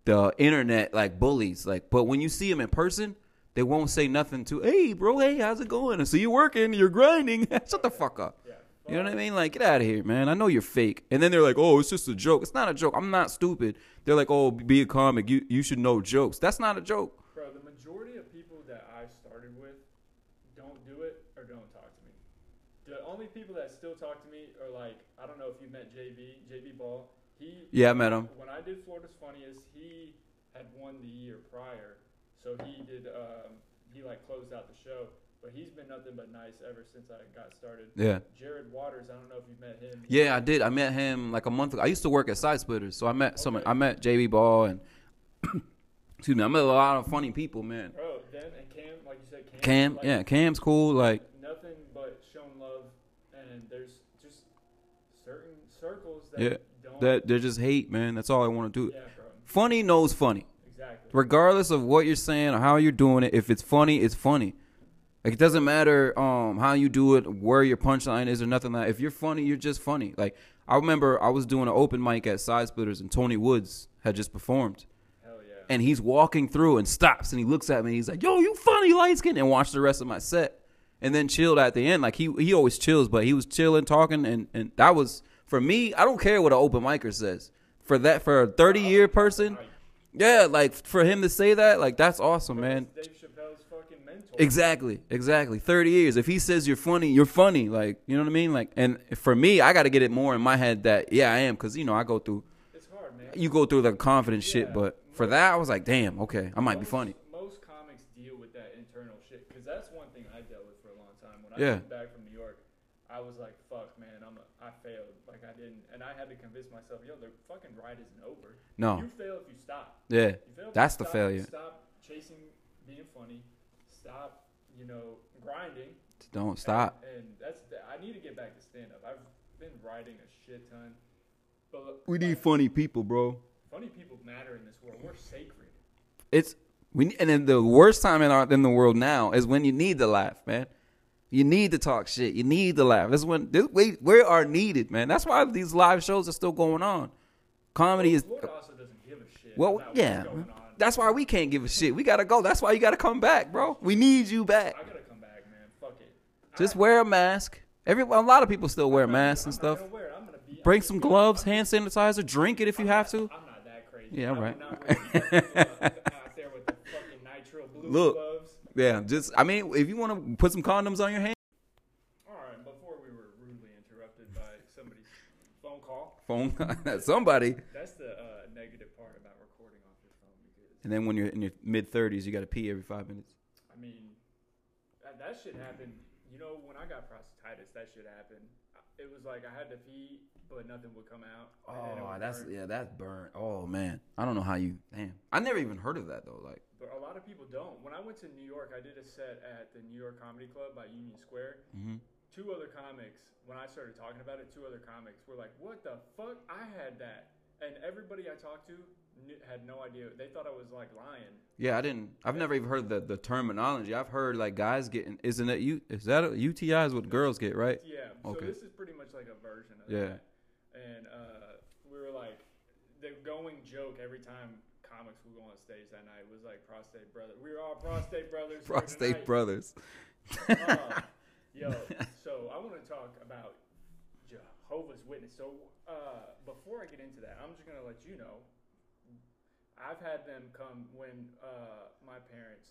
the internet like bullies. Like, but when you see them in person, they won't say nothing to. Hey, bro. Hey, how's it going? I see you working. You're grinding. Shut the fuck up. Yeah. You know what I mean? Like, get out of here, man. I know you're fake. And then they're like, oh, it's just a joke. It's not a joke. I'm not stupid. They're like, oh, be a comic. You you should know jokes. That's not a joke. Bro, the majority of people that I started with don't do it or don't talk to me. The only people that still talk to me are like, I don't know if you met JB, JB Ball. He Yeah, I met him. when I did Florida's Funniest, he had won the year prior, so he did. Um, he like closed out the show, but he's been nothing but nice ever since I got started. Yeah. Jared Waters, I don't know if you met him. Yeah, I did. I met him like a month ago. I used to work at Side Splitters, so I met some. I met JB Ball and excuse me. I met a lot of funny people, man. Bro, then and Cam, like you said, Cam. Cam, like, yeah, Cam's cool. Like, Nothing but shown love, and there's just certain circles that Yeah, don't. that they're just hate, man. That's all I want to do. yeah, bro. Funny knows funny. Regardless of what you're saying or how you're doing it, if it's funny, it's funny. Like it doesn't matter um how you do it, where your punchline is or nothing like. If you're funny, you're just funny. Like I remember I was doing an open mic at Side Splitters and Tony Woods had just performed. Yeah. And he's walking through and stops and he looks at me and he's like, "Yo, you funny light skin," and watched the rest of my set. And then chilled at the end. Like he he always chills, but he was chilling, talking, and and that was for me. I don't care what an open micer says. For that, for a thirty year person, yeah, like for him to say that, like that's awesome, man. Dave Chappelle's fucking mentor. Exactly, exactly. Thirty years. If he says you're funny, you're funny. Like you know what I mean. Like, and for me, I got to get it more in my head that yeah, I am, because you know I go through. It's hard, man. You go through the confidence shit, Yeah. but for that, I was like, damn, okay, I might be funny. Most comics deal with that internal shit because that's one thing I dealt with for a long time. When I Yeah. came back from New York, I was like, "Fuck, man, I'm a, I failed. Like I didn't," and I had to convince myself, "Yo, the fucking ride isn't over. No, You fail if you stop. Yeah, You fail if That's you the stop, failure. Stop chasing being funny. Stop, you know, grinding. don't stop. And, and that's the, I need to get back to stand up. I've been writing a shit ton, but look, We need like, funny people, bro. funny people matter in this world. We're sacred. It's we and then the worst time in our in the world now is when you need to laugh, man. You need to talk shit. You need to laugh. That's when this, we we are needed, man. That's why these live shows are still going on. Comedy is Florida also doesn't give a shit. well, yeah. What's going on. That's why we can't give a shit. We gotta go. That's why you gotta come back, bro. We need you back. I gotta come back, man. Fuck it. Just wear a mask. Every a lot of people still wear I'm masks and I'm stuff. Not gonna wear it. I'm gonna be, Bring I'm some gloves, hand sanitizer. Drink it if you I'm have to. I'm not that crazy. Yeah, I would right. not wear these people out there with the fucking nitro blue Look. gloves. Yeah, just I mean, if you want to put some condoms on your hand, All right. Before we were rudely interrupted by somebody's phone somebody. That's the uh, negative part about recording off your phone because And then when you're in your mid thirties, you got to pee every five minutes. I mean that, that shit happened. You know, when I got prostatitis, that shit happened. It was like I had to pee, but nothing would come out. Oh, that's burn. yeah, that's burnt. Oh man, I don't know how you. Damn, I never even heard of that though. Like, But a lot of people don't. When I went to New York, I did a set at the New York Comedy Club by Union Square. mm-hmm. Two other comics, when I started talking about it, two other comics were like, "What the fuck? I had that," and everybody I talked to knew, had no idea. They thought I was like lying. yeah, I didn't. I've never even heard the the terminology. I've heard like guys getting. Isn't it you? Is that a, UTI is what girls get, right? Yeah. So this is pretty much like a version of Yeah. that. And uh, we were like, the going joke every time comics would go on stage that night was like prostate brother. We were all prostate brothers. Prostate brothers. Uh, yo, so I want to talk about Jehovah's Witness. So uh, before I get into that, I'm just gonna let you know. I've had them come when uh, my parents,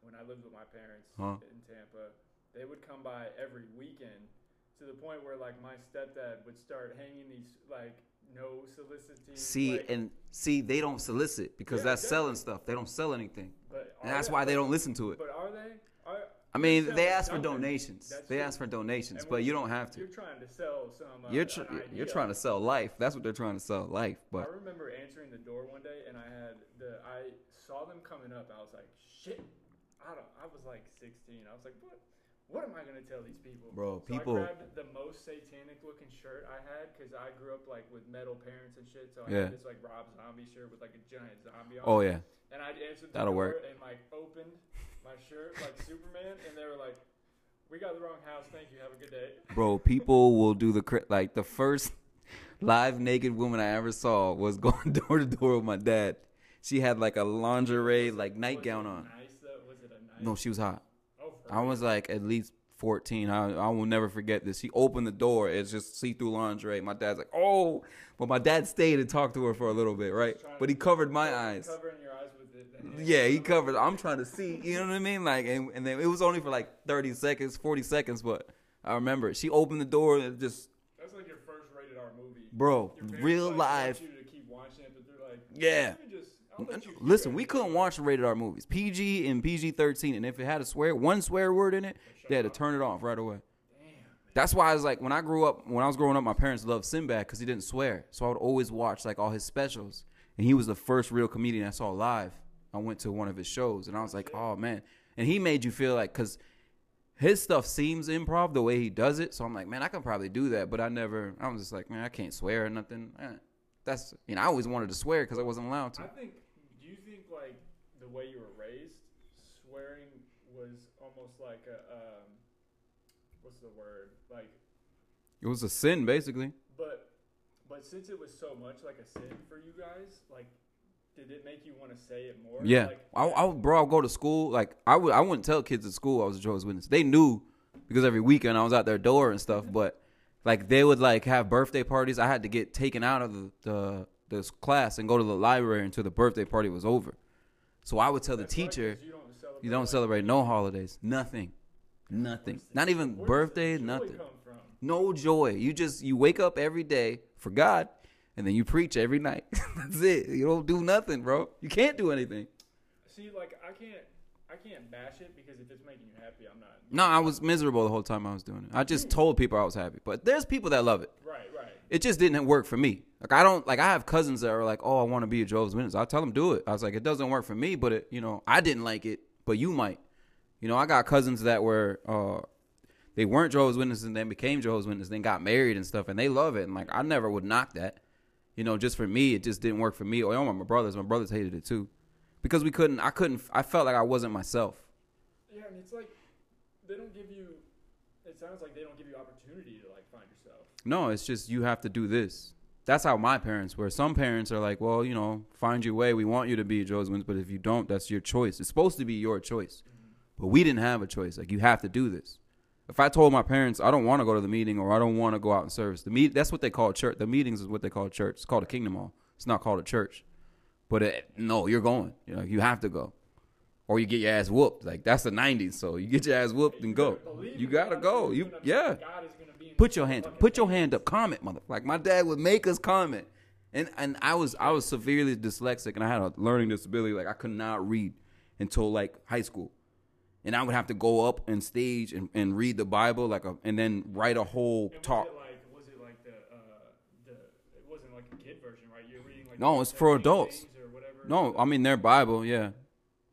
when I lived with my parents Huh. in Tampa, they would come by every weekend to the point where like my stepdad would start hanging these like no soliciting. See like, and see, they don't solicit because Yeah, that's selling stuff. They don't sell anything, but and that's they- why they don't listen to it. But are they? Are, I mean, they ask for donations. That's They true. ask for donations, And but you don't have to. You're trying to sell some. Uh, You're tr- you're trying to sell life. That's what they're trying to sell, life. But I remember answering the door one day, and I had the I saw them coming up. I was like, shit. I don't. I was like 16. I was like, what? What am I gonna tell these people? Bro, so people- I grabbed the most satanic looking shirt I had because I grew up like with metal parents and shit. So I Yeah. had this like Rob Zombie shirt with like a giant zombie on. oh it. yeah, And I answered the That'll door work. and like opened my shirt like Superman, and they were like, "We got the wrong house. Thank you. Have a good day." bro. People will do the like the first live naked woman I ever saw was going door to door with my dad. She had like a lingerie like nightgown on. Nice. Was it a nice? No, she was hot. Oh, I was like at least 14. I, I will never forget this. He opened the door. It's just see through lingerie. My dad's like, oh, but my dad stayed and talked to her for a little bit, right? But he covered my eyes. Covering your Yeah, he covered. I'm trying to see. You know what I mean? Like, and, and then it was only for like 30 seconds, 40 seconds, but I remember it. She opened the door and just, That's like your first rated R movie. bro, real life. You to keep watching it, but like, Yeah. Let just, I'll let you hear Listen, we couldn't watch rated R movies. PG and PG 13. And if it had a swear, one swear word in it, they had to turn it off right away. That's why I was like, when I grew up, when I was growing up, my parents loved Sinbad because he didn't swear. So I would always watch like all his specials. And he was the first real comedian I saw live. I went to one of his shows and I was like, oh man. And he made you feel like, because his stuff seems improv the way he does it. So I'm like, man, I can probably do that. But I never, I was just like, man, I can't swear or nothing. Eh, That's, you know, I always wanted to swear because I wasn't allowed to. I think. Do you think like the way you were raised, swearing was almost like a um, what's the word? Like, It was a sin, basically. but but since it was so much like a sin for you guys, like, did it make you want to say it more? Yeah, Like, I, I bro, I would go to school. Like I would, I wouldn't tell kids at school I was a Jehovah's Witness. They knew because every weekend I was out their door and stuff. But like they would like have birthday parties. I had to get taken out of the the this class and go to the library until the birthday party was over. So I would tell the teacher, you don't celebrate. you don't celebrate no holidays, nothing, nothing, not even the birthdays, nothing. No joy. You just you wake up every day for God, and then you preach every night. That's it. You don't do nothing, bro. You can't do anything. See, like I can't, I can't bash it because if it's making you happy, I'm not. No, I was miserable the whole time I was doing it. I just told people I was happy, but there's people that love it. Right, right. It just didn't work for me. Like I don't like I have cousins that are like, "Oh, I want to be a Jehovah's Witness." I tell them do it. I was like, "It doesn't work for me, but it, you know, I didn't like it, but you might." You know, I got cousins that were uh they weren't Jehovah's Witnesses and then became Jehovah's Witnesses, then got married and stuff, and they love it. And like I never would knock that. You know, just for me, it just didn't work for me. Oh, or my brothers, my brothers hated it too, because we couldn't. I couldn't. I felt like I wasn't myself. Yeah, and it's like they don't give you. It sounds like they don't give you opportunity to like find yourself. No, it's just you have to do this. That's how my parents were. Some parents are like, well, you know, find your way. We want you to be Jehovah's Witness, but if you don't, that's your choice. It's supposed to be your choice. Mm-hmm. But we didn't have a choice. Like you have to do this. If I told my parents I don't want to go to the meeting or I don't want to go out and service, the meet that's what they call church. The meetings is what they call church. It's called a kingdom hall. It's not called a church. But it, no, you're going. You know, you have to go, or you get your ass whooped. Like that's the '90s. So you get your ass whooped and go. You gotta go. You yeah. God is gonna be in Put your hand up. Put your hand up. Comment, mother. Like my dad would make us comment. And and I was I was severely dyslexic and I had a learning disability. Like I could not read until like high school. And I would have to go up and stage and, and read the Bible like a and then write a whole And talk. Was it like was it like the uh the it wasn't like a kid version, right? You're reading like No, it's for adults. Or whatever. No, I mean their Bible, yeah.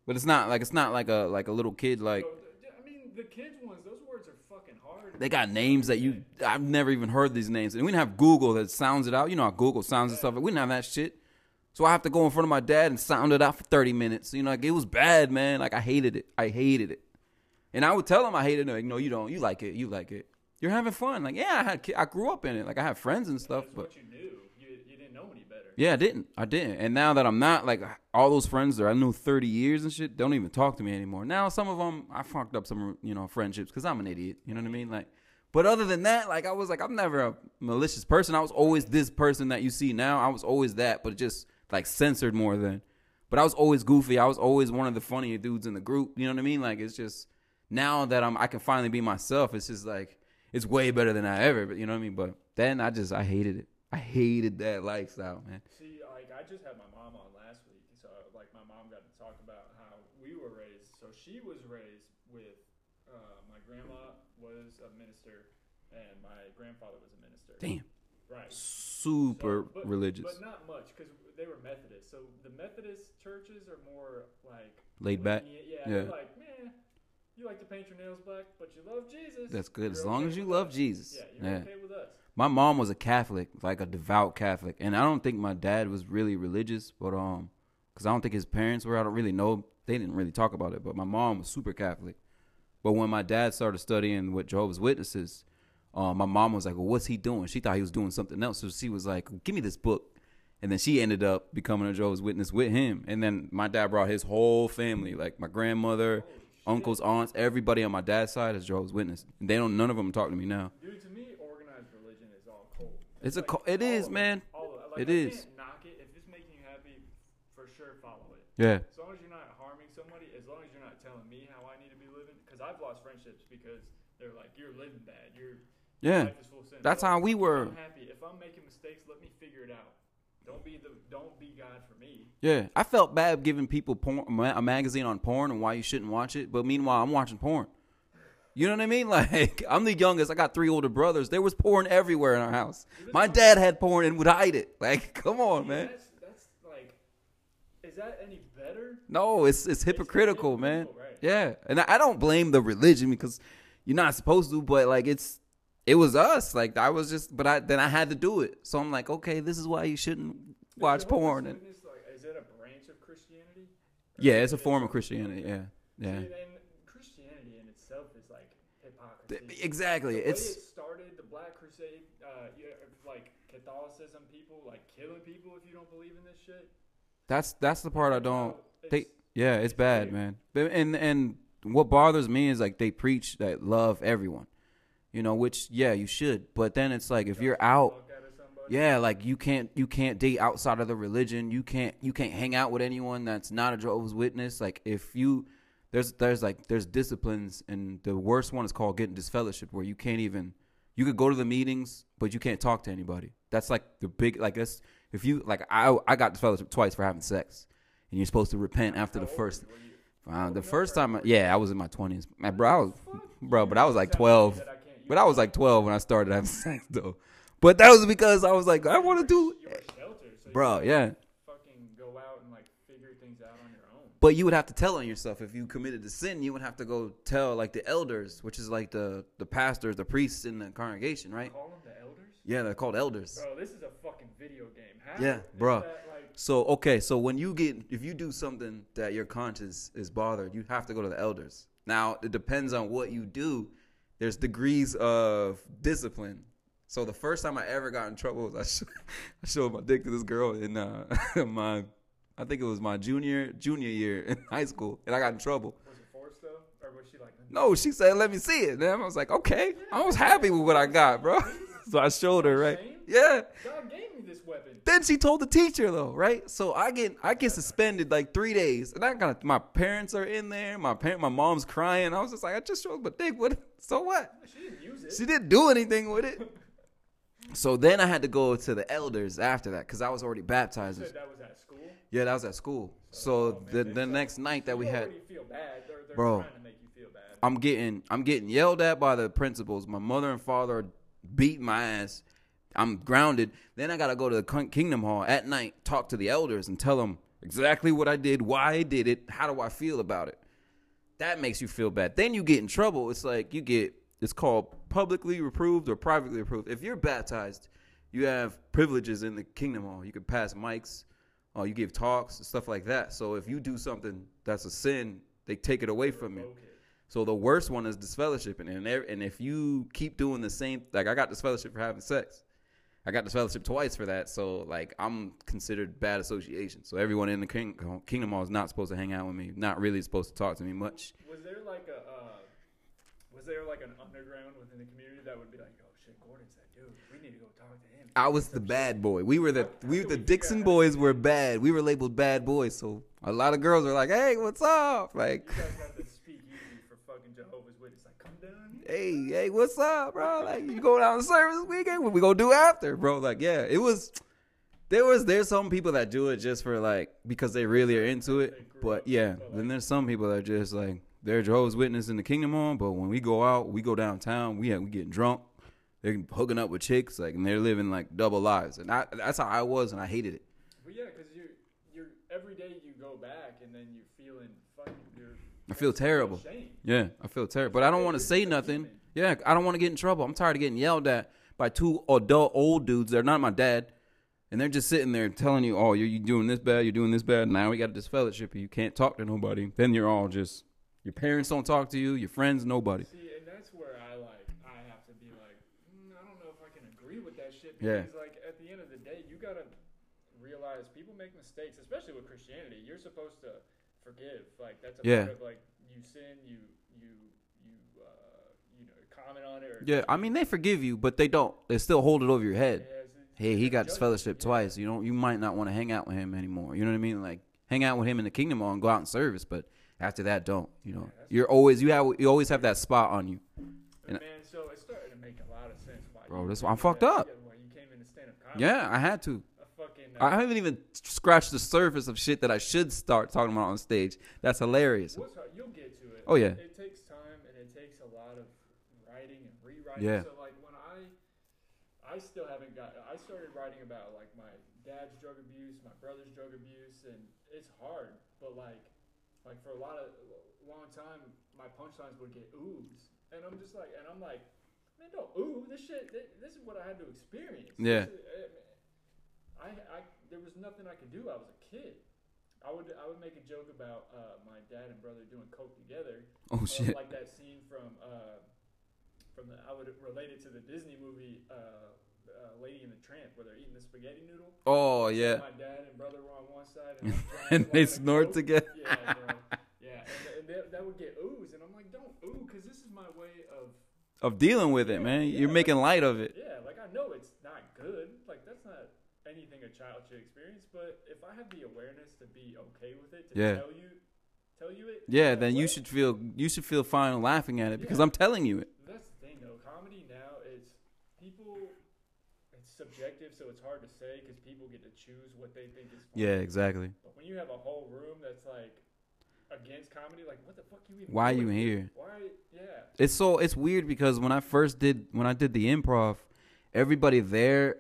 But it's not like it's not like a like a little kid like So, I mean, the kids ones, those words are fucking hard. they got names that you I've never even heard these names. And we didn't have Google that sounds it out. You know how Google sounds and stuff. We didn't have that shit. So I have to go in front of my dad and sound it out for 30 minutes. You know, like it was bad, man. Like I hated it. I hated it. And I would tell them I hated it. Like, no, you don't. You like it. You like it. You're having fun. Like, yeah, I had ki- I grew up in it. Like I have friends and stuff, but what you knew. You, you didn't know any better. yeah, I didn't. I didn't. And now that I'm not, like, all those friends that I knew 30 years and shit, don't even talk to me anymore. Now, some of them, I fucked up some, you know, friendships because I'm an idiot. You know what I mean? Like, but other than that, like, I was like, I'm never a malicious person. I was always this person that you see now. I was always that, but just, like, censored more than. But I was always goofy. I was always one of the funnier dudes in the group. You know what I mean? Like, it's just, now that I'm, I can finally be myself, it's just like, it's way better than I ever, but you know what I mean? But then I just, I hated it. I hated that lifestyle, man. See, like I just had my mom on last week, so like my mom got to talk about how we were raised. So she was raised with uh, my grandma was a minister, and my grandfather was a minister. Damn. Right. super So, but- religious, but not much because they were Methodist. So the Methodist churches are more like laid back. Yeah, Yeah. like, man, you like to paint your nails black, but you love Jesus. That's good as long okay as you love us." Jesus. Yeah, you're Yeah. okay with us. My mom was a Catholic, like a devout Catholic, and I don't think my dad was really religious, but um, because I don't think his parents were. I don't really know. They didn't really talk about it, but my mom was super Catholic. But when my dad started studying with Jehovah's Witnesses, um, my mom was like, "Well, what's he doing?" She thought he was doing something else, so she was like, "Give me this book." And then she ended up becoming a Jehovah's Witness with him. And then my dad brought his whole family, like my grandmother, uncles, aunts, everybody on my dad's side is Jehovah's Witness. And they don't. None of them talk to me now. Dude, to me, organized religion is all cold. It's a. Like, co- It is, man. Like, It I is. Knock it. If it's making you happy, for sure follow it. Yeah. As long as you're not harming somebody, as long as you're not telling me how I need to be living, because I've lost friendships because they're like, you're living bad. Your Yeah. life is full of sin. That's how we were. I'm happy. If I'm making mistakes, let me figure it out. Don't be the don't be God for me. Yeah. I felt bad giving people porn, a magazine on porn and why you shouldn't watch it. But meanwhile, I'm watching porn. You know what I mean? Like I'm the youngest. I got three older brothers. There was porn everywhere in our house. My dad had porn and would hide it. Like, come on, man. That's that's like, is that any better? No, it's it's hypocritical, man. hypocritical, right. Yeah, and I don't blame the religion because you're not supposed to, but like it's it was us. Like I was just, but I then I had to do it. So I'm like, okay, this is why you shouldn't watch Jehovah's porn. And Witness, like, is it a branch of Christianity? Or yeah, it's a form of Christianity. Yeah, yeah, See, and Christianity in itself is like hypocrisy. Exactly. It's it started, the Black Crusade, uh, like Catholicism, people like killing people if you don't believe in this shit. that's that's the part I don't. Now, They yeah, it's bad, weird. man. And and what bothers me is like they preach that love everyone, you know, which yeah you should. But then it's like if you're out fuck out of somebody. Yeah, like you can't you can't date outside of the religion. You can't you can't hang out with anyone that's not a Jehovah's Witness. Like if you there's there's like there's disciplines and the worst one is called getting disfellowship where you can't even you could go to the meetings but you can't talk to anybody. That's like the big like that's if you like I I got disfellowship twice for having sex and you're supposed to repent after the first uh, the first time or- yeah I was in my 20s. Man, bro, I was bro, but I was like 12. That I can't But I was like 12 when I started having sex though. But that was because I was like I want to do sheltered, so Bro, yeah. Fucking go out and like figure things out on your own. But you would have to tell on yourself if you committed the sin. You would have to go tell like the elders, which is like the the pastors, the priests in the congregation, right? Call them the elders. Yeah, they're called elders. Bro, this is a fucking video game. How Yeah, bro. that, like, So okay, so when you get if you do something that your conscience is bothered, you have to go to the elders. Now it depends on what you do. There's degrees of discipline. So the first time I ever got in trouble was I, sh- I showed my dick to this girl in uh, my I think it was my junior junior year in high school, and I got in trouble. was it forced though, or was she like? No, she said, "Let me see it." And I was like, "Okay." I was happy with what I got, bro. So I showed her, right? Yeah. God gave me this weapon. Then she told the teacher though, right? So I get I get suspended like three days, and I got my parents are in there. My parent, my mom's crying. I was just like, I just showed my dick. What? So what? She didn't use it. She didn't do anything with it. So then I had to go to the elders after that because I was already You baptized. said that was at school. Yeah, that was at school. Oh, so Oh, the the suck. next night that we had, already feel bad. They're, they're Bro. trying to make you feel bad. I'm getting I'm getting yelled at by the principals. My mother and father are beating my ass. I'm grounded. Then I gotta go to the Kingdom Hall at night, talk to the elders, and tell them exactly what I did, why I did it, how do I feel about it. That makes you feel bad. Then you get in trouble. It's like you get it's called publicly reproved or privately reproved. If you're baptized, you have privileges in the Kingdom Hall. You can pass mics, uh, you give talks, stuff like that. So if you do something that's a sin, they take it away from you. Okay. So the worst one is disfellowshipping, and and if you keep doing the same, like I got disfellowship for having sex, I got the disfellowship twice for that. So like I'm considered bad association. So everyone in the king, Kingdom Hall is not supposed to hang out with me, not really supposed to talk to me much. Was there like a uh, was there like an underground within the community that would be like, oh shit, Gordon's that dude. We need to go talk to him. I was the bad boy. We were the we the Dixon boys were bad. We were labeled bad boys. So a lot of girls were like, "Hey, what's up?" Like, You guys got to speak easy for fucking Jehovah's Witness. Like, come down here. Hey, hey, what's up, bro? Like, you go down to service weekend? What we gonna do after, bro? Like, yeah, it was. There was there's some people that do it just for like because they really are into it, but yeah, then there's some people that just like they're Jehovah's Witness in the Kingdom Hall, but when we go out, we go downtown, we we getting drunk, they're hooking up with chicks, like, and they're living like double lives, and I, that's how I was, and I hated it. But yeah, because you you're every day you go back and then you're feeling I feel terrible. Yeah, I feel terrible, but I don't want to say nothing. Yeah, I don't want to get in trouble. I'm tired of getting yelled at by two adult old dudes. They're not my dad, and they're just sitting there telling you, "Oh, you're, you doing this bad. You're doing this bad. Now we got this fellowship. You can't talk to nobody. Then you're all just your parents don't talk to you. Your friends, nobody. See, and that's where I like I have to be like, mm, I don't know if I can agree with that shit Yeah. because like at the end of the day, you gotta realize people make mistakes, especially with Christianity. You're supposed to forgive. Like that's a Yeah. part of like you sin, you you you uh, you know comment on it. Or Yeah, I mean they forgive you, but they don't. They still hold it over your head. Yeah, Hey, he got judgment. fellowship Yeah. twice. You know, you might not want to hang out with him anymore. You know what I mean? Like hang out with him in the kingdom and go out in service, but after that, don't. You know, Yeah, you're always you have you always have that spot on you. And- man, so it's starting to make a lot of sense. Why Bro, this- I'm fucked up. Yeah, why you came into stand-up comedy. Yeah, I had to. I haven't even scratched the surface of shit that I should start talking about on stage. That's hilarious. What's you'll get to it. Oh, yeah. It takes time and it takes a lot of writing and rewriting. Yeah. So like when I, I still haven't got. I started writing about like my dad's drug abuse, my brother's drug abuse, and it's hard. But like, like for a lot of long time, my punchlines would get oohs, and I'm just like, and I'm like, man, don't ooh. This shit. This, this is what I had to experience. Yeah. This is- eh, I, I, there was nothing I could do. I was a kid. I would, I would make a joke about uh, my dad and brother doing coke together, Oh uh, shit. like that scene from, uh, from the. I would relate it to the Disney movie uh, uh, Lady and the Tramp, where they're eating the spaghetti noodle. Oh yeah. My dad and brother were on one side, and, And they snort coke. together. Yeah, bro. Yeah, and, and that, would get oohs, and I'm like, don't ooh, because this is my way of. Of dealing with it, man. You're making light of it. Yeah, like I know it's not good. Like that's not anything a child should experience. But if I have the awareness to be okay with it, to Yeah. tell you, tell you it. Yeah, then you should feel you should feel fine laughing at it because I'm telling you it. That's the thing, though. Comedy now is people. It's subjective, so it's hard to say because people get to choose what they think is funny. Yeah, exactly. But when you have a whole room that's like against comedy, like what the fuck you even? Why doing you here? Why? Yeah. It's so it's weird because when I first did when I did the improv, everybody there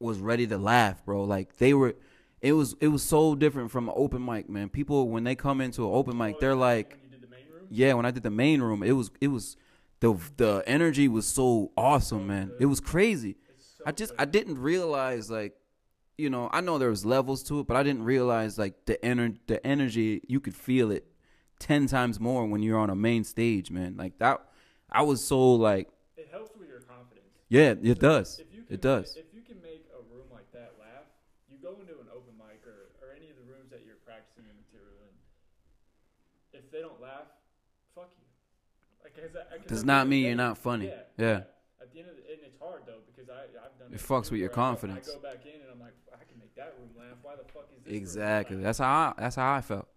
was ready to laugh, bro. Like they were it was it was so different from an open mic, man. People when they come into an open mic, Oh, they're like when the main room. Yeah, when I did the main room, it was it was the the energy was so awesome, man. It was crazy. So I just good. I didn't realize like you know, I know there was levels to it, but I didn't realize like the ener- the energy you could feel it 10 times more when you're on a main stage, man. Like that I was so like it helps with your confidence. yeah, it So does. If you can, It does. If you can make a room like that laugh, you go into an open mic or, or any of the rooms that you're practicing your material in. If they don't laugh, fuck you. Like, 'cause I- 'cause Does not mean you're not funny. Yeah. Yeah. At the end of the, and it's hard though because I I've done It fucks with your I confidence. I go back in and I'm like, I can make that room laugh. Why the fuck is this? Exactly. That's how I, that's how I felt.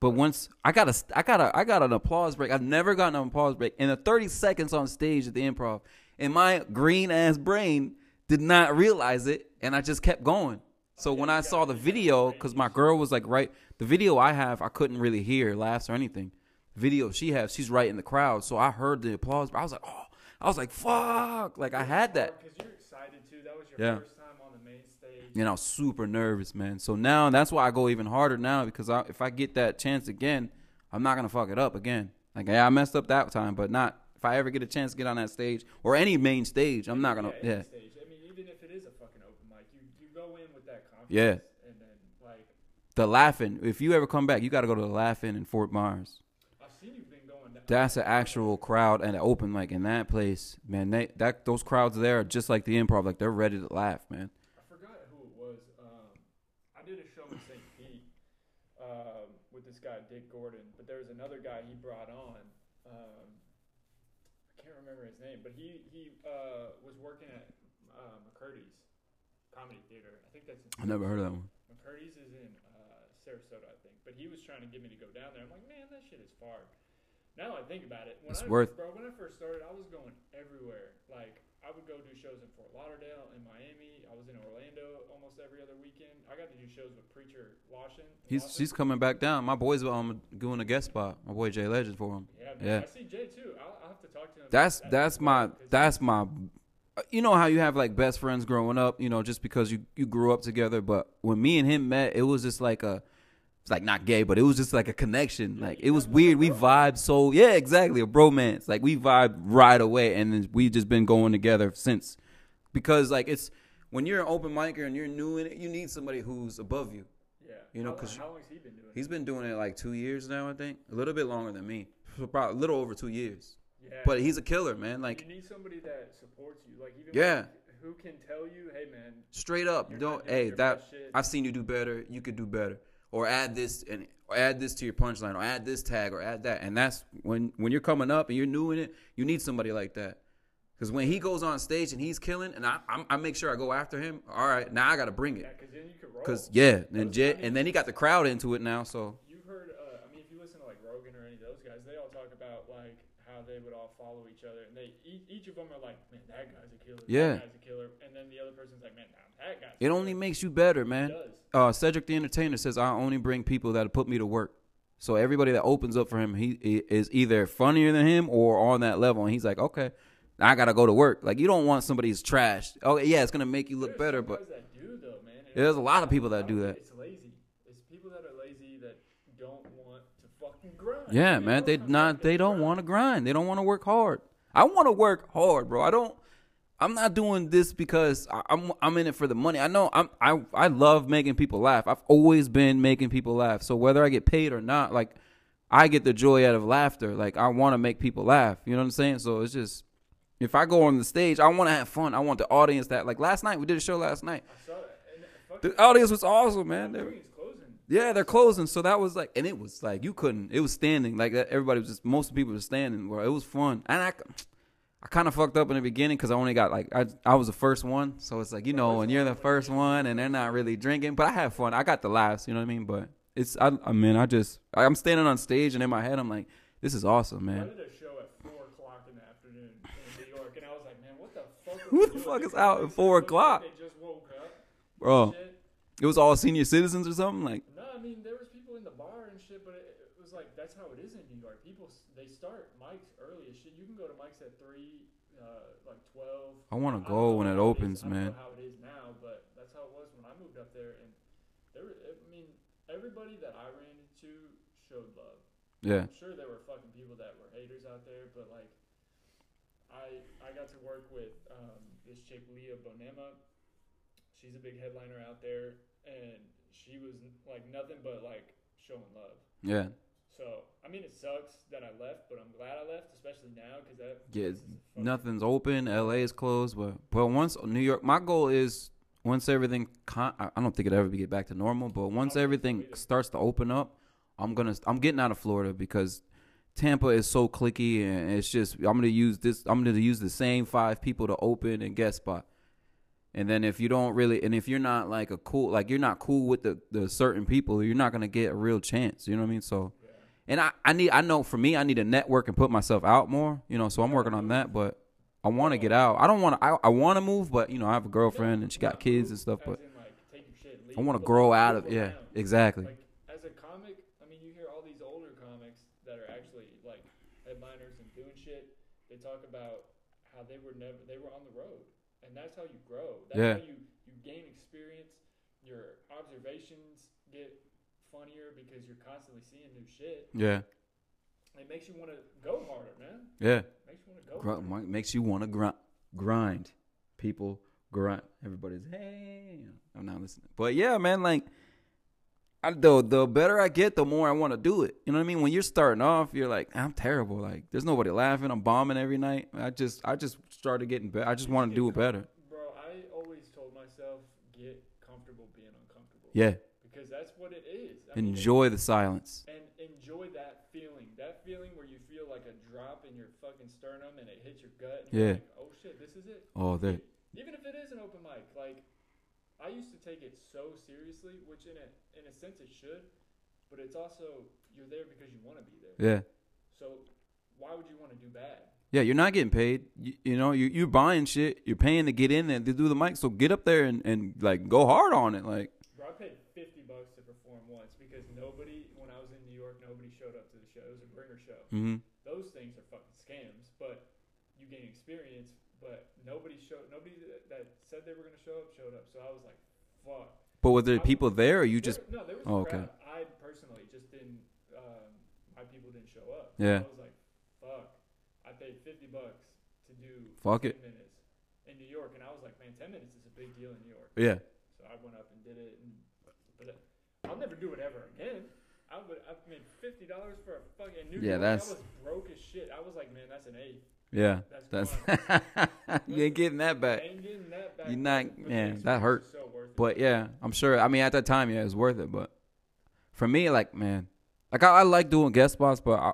But once I got a I got a I got an applause break. I've never gotten an applause break in the 30 seconds on stage at the improv. And my green ass brain did not realize it and I just kept going. So when I saw the video cuz my girl was like right the video I have I couldn't really hear laughs or anything. Video she has she's right in the crowd. So I heard the applause. but I was like, "Oh, I was like, fuck." Like I had that. because you're excited too. That was your Yeah. first time on the main stage. and I was super nervous, man. So now that's why I go even harder now because I, if I get that chance again, I'm not gonna fuck it up again. Like yeah, I messed up that time, but not if I ever get a chance to get on that stage or any main stage. I'm not gonna any yeah Stage. I mean, even if it is a fucking open mic, you you go in with that confidence. Yeah. And then like the laughing. If you ever come back, you got to go to the laughing in Fort Myers. I've seen you've been going. Down. That's an actual crowd and an open mic in that place, man. They that those crowds there are just like the improv, like they're ready to laugh, man. I forgot who it was. Um, I did a show in St. Pete um, with this guy Dick Gordon, but there was another guy he brought on. Um, I can't remember his name, but he he uh, was working at uh, McCurdy's Comedy Theater. I think that's. In I never heard of that one. McCurdy's is in uh, Sarasota, I think. But he was trying to get me to go down there. I'm like, man, that shit is far. Now I think about it, when It's I, worth- bro. When I first started, I was going everywhere. Like I would go do shows in Fort Lauderdale, in Miami. I was in Orlando almost every other weekend. I got to do shows with Preacher Lawson. He's Lawson. she's coming back down. My boy's um doing a guest spot. My boy Jay Legend for him. yeah, man, yeah. I see Jay too. I'll, I'll have to talk to him. That's that's my that's my you know how you have like best friends growing up, you know, just because you you grew up together, but when me and him met, it was just like a it's like not gay, but it was just like a connection. Like it was weird. We vibed so yeah, exactly, a bromance. Like we vibed right away and then we just been going together since. Because like it's when you're an open micer and you're new in it, you need somebody who's above you. yeah, you know, because how long's he been doing? He's been doing it like 2 years now, I think. A little bit longer than me. So Probably a little over 2 years. Yeah, But he's a killer, man. Like you need somebody that supports you. Like even Yeah. who can tell you, hey man, straight up don't hey that i've seen you do better you could do better or add this and or add this to your punchline, or add this tag, or add that. And that's when when you're coming up and you're new in it, you need somebody like that. Because when he goes on stage and he's killing, and I I'm, I make sure I go after him. All right, now I got to bring Yeah, it. because then you could roll. Because yeah, and Jet, and then he got the crowd into it now. So You've heard, uh, I mean, if you listen to like Rogan or any of those guys, they all talk about like how they would all follow each other, and they each, each of them are like, man, that guy's a killer. Yeah. that guy's a killer, and then the other person's like, man, nah, that guy's. a it only makes you better, man. uh, Cedric the Entertainer says, "I only bring people that put me to work." So everybody that opens up for him, he, he is either funnier than him or on that level, and he's like, "Okay, I gotta go to work." Like you don't want somebody who's trash. Oh yeah, it's gonna make you look There's better, but that do though, man. and there's a lot of people that do that. It's lazy. It's people that are lazy that don't want to fucking grind. Yeah, man, they not they don't want to grind. They don't want to work hard. I want to work hard, bro. I don't. I'm not doing this because I- I'm I'm in it for the money. I know I'm I I love making people laugh. I've always been making people laugh. So whether I get paid or not, like I get the joy out of laughter. Like I want to make people laugh. You know what I'm saying? So it's just if I go on the stage, I want to have fun. I want the audience that like last night we did a show last night. I saw that. And The audience was awesome, man. They were- Green's closing. yeah, they're closing. So that was like, and it was like you couldn't. It was standing. Like everybody was just. Most people were standing. Bro, it was fun. And I, I kind of fucked up in the beginning because I only got like I, I was the first one. So it's like you know when you're the first one and they're not really drinking. But I had fun. I got the laughs. You know what I mean? But it's I. I mean I just I'm standing on stage and in my head I'm like, this is awesome, man. I did a show at four o'clock in the afternoon in New York, and I was like, man, what the fuck? Who the fuck is out at four o'clock? They just woke up. Bro, it was all senior citizens or something. Like No, I mean there was people in the bar and shit, but it was like that's how it is in New York. People they start mics early as shit. You can go to mics at three, uh, like twelve. I want to go when it opens, I don't man. know how it is now, but that's how it was when I moved up there. And there, were, I mean, everybody that I ran into showed love. Yeah, I'm sure there were fucking people that were haters out there, but like, I I got to work with um, this chick Leah Bonnema. She's a big headliner out there, and she was like nothing but like showing love. yeah, So I mean, it sucks that I left, but I'm glad I left, especially now because that yeah. place is fucking- nothing's open. LA is closed, but but once New York, my goal is once everything. Con- I don't think it ever get back to normal, but once don't think so everything starts to open up, I'm gonna I'm getting out of Florida because Tampa is so clicky and it's just I'm gonna use this. I'm gonna use the same five people to open and guest spot. And then if you don't really, and if you're not like a cool, like you're not cool with the, the certain people, you're not gonna get a real chance. You know what I mean? So. And I, I need, I know for me, I need to network and put myself out more. You know, so I'm working on that. But I want to get out. I don't want to. I, I want to move, but you know, I have a girlfriend and she got kids and stuff. But in, like, take your shit and leave, I want to grow out of. Yeah, exactly. As a comic, I mean, you hear all these older comics that are actually like headliners and doing shit. They talk about how they were never they were on the road, and that's how you grow. That's Yeah. how you you gain experience. Your observations funnier because you're constantly seeing new shit. Yeah, It makes you want to go harder, man. yeah. makes you want to go. Gr- harder. makes you want to grind. Grind. People grind. Everybody's hey. I'm not listening. But yeah, man, like. I, the the better I get, the more I want to do it. You know what I mean? When you're starting off, you're like, I'm terrible. Like, there's nobody laughing. I'm bombing every night. I just, I just started getting better. I just want to do it better. Bro, I always told myself get comfortable being uncomfortable. Yeah. Because that's what it is. I mean, Enjoy the silence. and enjoy that feeling. That feeling where you feel like a drop in your fucking sternum and it hits your gut. And Yeah. Like, oh shit, this is it. Oh, there. Even if it is an open mic, like I used to take it so seriously, which in a in a sense it should, but it's also you're there because you want to be there. Yeah. So why would you want to do bad? Yeah, you're not getting paid. You, you know, you you're buying shit. You're paying to get in there to do the mic. So get up there and, and like go hard on it. Like, Bro, I paid fifty bucks to perform once because nobody, when I was in New York, nobody showed up to the show. It was a bringer show. mm-hmm. Those things are fucking scams, but you gain experience. But nobody showed. Nobody that, that said they were gonna show up showed up. So I was like, fuck. but were there people there, or you There- just? no, there was Oh, a okay. I personally just didn't. Um, my people didn't show up. Yeah. I was like, fuck. I paid fifty bucks to do Fuck 10 it. minutes in New York, and I was like, man, ten minutes is a big deal in New York. Yeah. So I went up and did it, and I'll never do it ever again. I would. I made fifty dollars for a fucking New Yeah, York. that's- I was broke as shit. I was like, man, that's an eight. Yeah. That's, That's you ain't getting that back. ain't getting that back. You're not- man, that hurt. So. But yeah, I'm sure. I mean, at that time, yeah, it's worth it. But for me, like man, like I, I like doing guest spots, but I,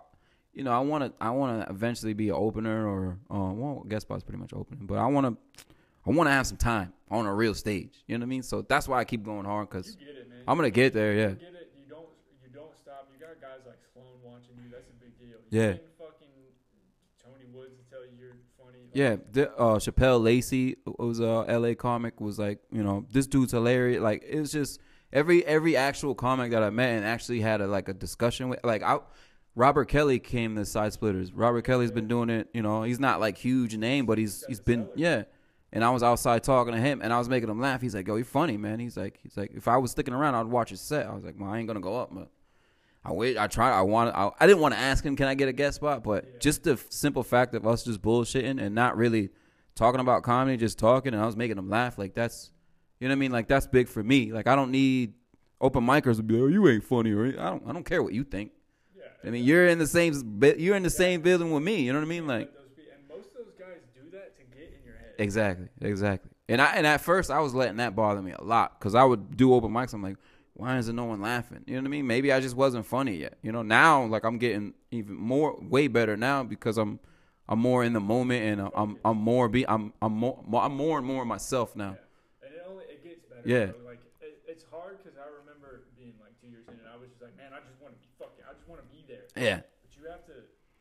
you know, I want to I want to eventually be an opener or uh, well, guest spots pretty much opening, but I want to I want to have some time on a real stage. You know what I mean? So that's why I keep going hard You because get it, man. I'm gonna get there. You Yeah, get it. You don't. You don't stop. You got guys like Sloan watching you. That's a big deal. Yeah. You getting fucking Tony Woods to tell you you're funny. Like, yeah. The, uh, Shapel Lacey was a L.A. comic. Was like, you know, this dude's hilarious. Like it's just every every actual comic that I met and actually had a like a discussion with. Like I. Robert Kelly came to Side Splitters. Robert Kelly's been doing it. You know, he's not like huge name, but he's he's been yeah. And I was outside talking to him, and I was making him laugh. He's like, "Yo, you're funny, man." He's like, "He's like, if I was sticking around, I'd watch his set." I was like, "Well, I ain't gonna go up, but I wait. I tried. I wanted. I, I didn't want to ask him, "Can I get a guest spot?" But just the f- simple fact of us just bullshitting and not really talking about comedy, just talking, and I was making him laugh. Like that's, you know what I mean? Like that's big for me. Like I don't need open micers to be, "Oh, you ain't funny," or I don't. I don't care what you think. Yeah. I mean, you're in the same. You're in the same building with me. You know what I mean? Like. Let those be, and most of those guys do that to get in your head. Exactly, exactly. And I and at first I was letting that bother me a lot because I would do open mics. I'm like, why isn't no one laughing? You know what I mean? Maybe I just wasn't funny yet. You know, now like I'm getting even more, way better now because I'm I'm more in the moment and I'm I'm, I'm more be I'm I'm more I'm more and more myself now. And it only it gets better. Yeah. bro. Like it, it's hard because I remember being like two years in, and I was just like, man, I just want to be fucking. I just want to be there. Yeah, But you have to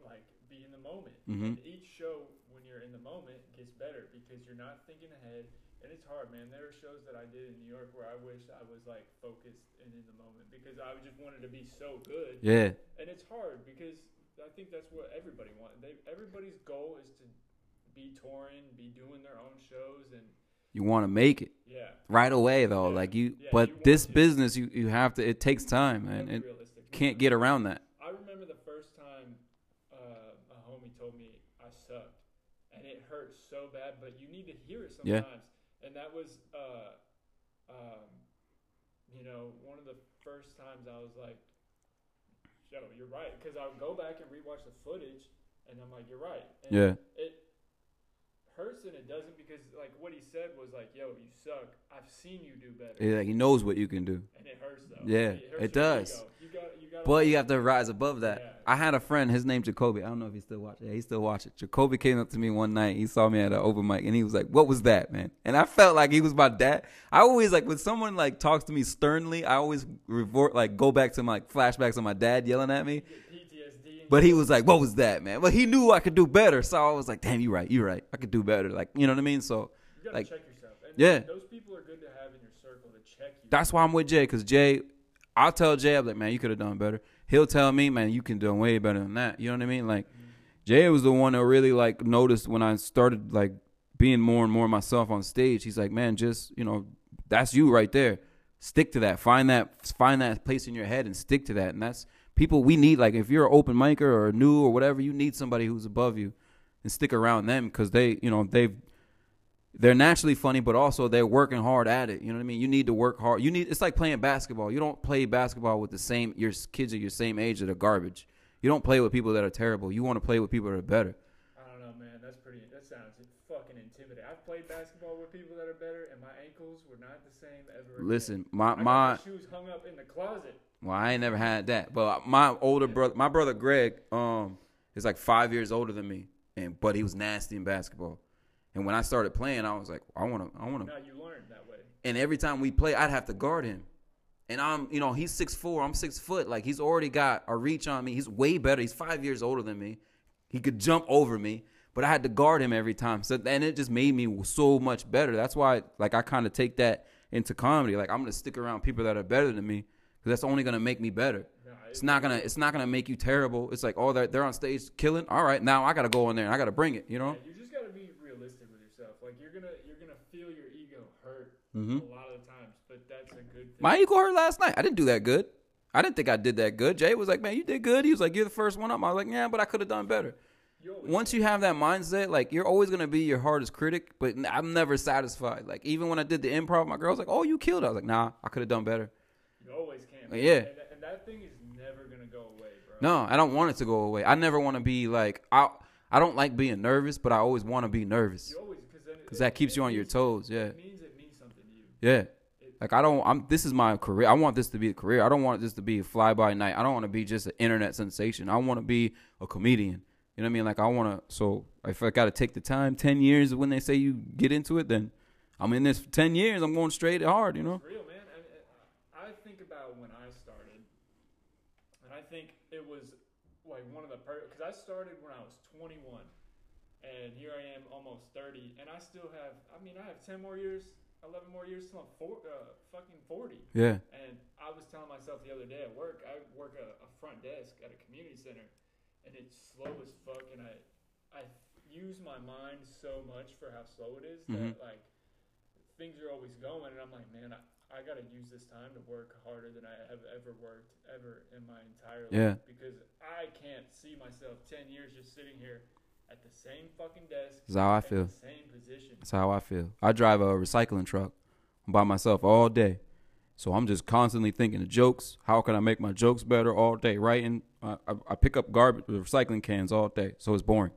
like be in the moment. Mhm. And each show, when you're in the moment, gets better because you're not thinking ahead. And it's hard, man. There are shows that I did in New York where I wish I was like focused and in the moment because I just wanted to be so good. yeah, And it's hard because I think that's what everybody wants. They everybody's goal is to be touring, be doing their own shows, and you want to make it yeah. right away though. Yeah. Like you, Yeah, but you this to. business you you have to. It takes time, man. It can't get around that. I remember the first time uh, a homie told me I sucked, and it hurt so bad. But you need to hear it Yeah. sometimes, and that was, uh, um, you know, one of the first times I was like, "Yo, you're right," because I would go back and rewatch the footage, and I'm like, "You're right." And Yeah, It and it doesn't because like what he said was like, "Yo, you suck. I've seen you do better," Yeah, he knows what you can do. and it hurts though. Yeah, it your does. You you got. But you have to rise above that. Yeah. I had a friend, his name Jacoby. I don't know if he still watch it. Yeah, he still watch it. Jacoby came up to me one night. He saw me at an open mic, and he was like, "What was that, man?" And I felt like he was my dad. I always like when someone like talks to me sternly. I always revert like go back to my like, flashbacks of my dad yelling at me. But he was like, "What was that, man?" But he knew I could do better, so I was like, "Damn, you're right, you're right. I could do better." Like you know what I mean? So You gotta like, check yourself. And yeah. Those people are good to have in your circle to check you. That's why I'm with Jay, because Jay, I'll tell Jay, I'm like, man, you could have done better. He'll tell me, man, you can do way better than that. You know what I mean? Like, mm-hmm. Jay was the one that really like noticed when I started like being more and more myself on stage. He's like, man, just you know, that's you right there. Stick to that. Find that. Find that place in your head and stick to that. And that's people we need. Like, if you're an open micer or new or whatever, you need somebody who's above you and stick around them because they, you know, they've they're naturally funny, but also they're working hard at it. You know what I mean? You need to work hard. You need. It's like playing basketball. You don't play basketball with the same your kids are your same age that are garbage. You don't play with people that are terrible. You want to play with people that are better. I don't know, man. That's pretty. That sounds fucking intimidating. I've played basketball with people that are better, and my ankles were not the same ever. again. Listen, my my my shoes hung up in the closet. Well, I ain't never had that, but my older brother, my brother Greg, um, is like five years older than me, and but he was nasty in basketball. And when I started playing, I was like, I want to, I want to Now you learned that way. and every time we play, I'd have to guard him. And I'm, you know, he's six four. I'm six foot. Like he's already got a reach on me. He's way better. He's five years older than me. He could jump over me, but I had to guard him every time. So and it just made me so much better. That's why, like, I kind of take that into comedy. Like I'm gonna stick around people that are better than me that's only gonna make me better. It's not gonna, it's not gonna make you terrible. It's like, oh, they're they're on stage killing. All right, now I gotta go in there and I gotta bring it. You know? Yeah, you just gotta be realistic with yourself. Like you're gonna you're gonna feel your ego hurt Mhm. a lot of the times, but that's a good thing. My ego hurt last night. I didn't do that good. I didn't think I did that good. Jay was like, "Man, you did good." He was like, "You're the first one up." I was like, "Yeah, but I could have done better." Once you have that mindset, like you're always gonna be your hardest critic, but I'm never satisfied. Like even when I did the improv, my girl was like, "Oh, you killed." I was like, "Nah, I could have done better." Always can. Yeah. And, that- and that thing is never gonna go away, bro. No, I don't want it to go away. I never want to be like I. I don't like being nervous, but I always want to be nervous because that keeps you on your toes. Yeah, It means it means something to you. yeah, It, Like I don't. I'm. This is my career. I want this to be a career. I don't want this to be a fly by night. I don't want to be just an internet sensation. I want to be a comedian. You know what I mean? Like I want to. So if I got to take the time, ten years when they say you get into it, then I'm in this for ten years. I'm going straight hard. You know. Real, man. I, I when I started, and I think it was like one of the because I started when I was 21, and here I am almost 30, and I still have. I mean, I have 10 more years, 11 more years till I'm four, uh, fucking 40. Yeah. And I was telling myself the other day at work, I work a, a front desk at a community center, and it's slow as fuck, and I I use my mind so much for how slow it is that like things are always going, and I'm like, man, I, I got to use this time to work harder than I have ever worked ever in my entire life. Yeah. Because I can't see myself 10 years just sitting here at the same fucking desk. That's how I feel. the same position. That's how I feel. I drive a recycling truck I'm by myself all day. So I'm just constantly thinking of jokes. How can I make my jokes better all day? Writing. I, I, I pick up garbage, recycling cans all day. So it's boring.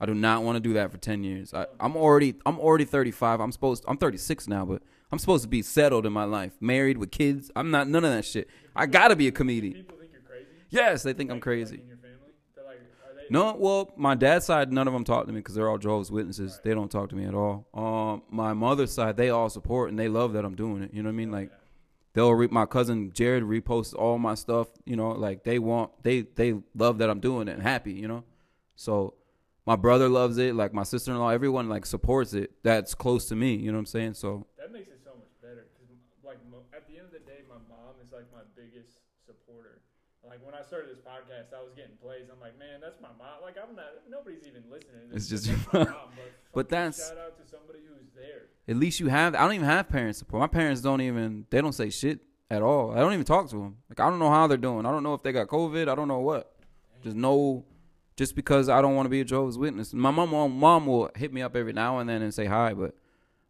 I do not want to do that for ten years. I, I'm already I'm already 35. I'm supposed I'm 36 now, but I'm supposed to be settled in my life, married with kids. I'm not none of that shit. I gotta be a comedian. People think you're crazy. Yes, they think I'm crazy. Like in your family, they're like, are they? No, well, my dad's side, none of them talk to me because they're all Jehovah's Witnesses. They don't talk to me at all. Um, my mother's side, they all support and they love that I'm doing it. You know what I mean? Like, they'll re- my cousin Jared reposts all my stuff. You know, like they want, they they love that I'm doing it and happy. You know, so my brother loves it. Like my sister in law, everyone like supports it. That's close to me. You know what I'm saying? So That makes it so much better because, like, at the end of the day, my mom is like my biggest supporter. Like when I started this podcast, I was getting plays. I'm like, man, that's my mom. Like I'm not. Nobody's even listening. It's This- just your mom. But, But that's- shout out to somebody who's there. at least you have. I don't even have parents support. My parents don't even. They don't say shit at all. I don't even talk to them. Like I don't know how they're doing. I don't know if they got COVID. I don't know what. Just no. Just because I don't want to be a Jehovah's Witness. My mom, mom, mom will hit me up every now and then and say hi, but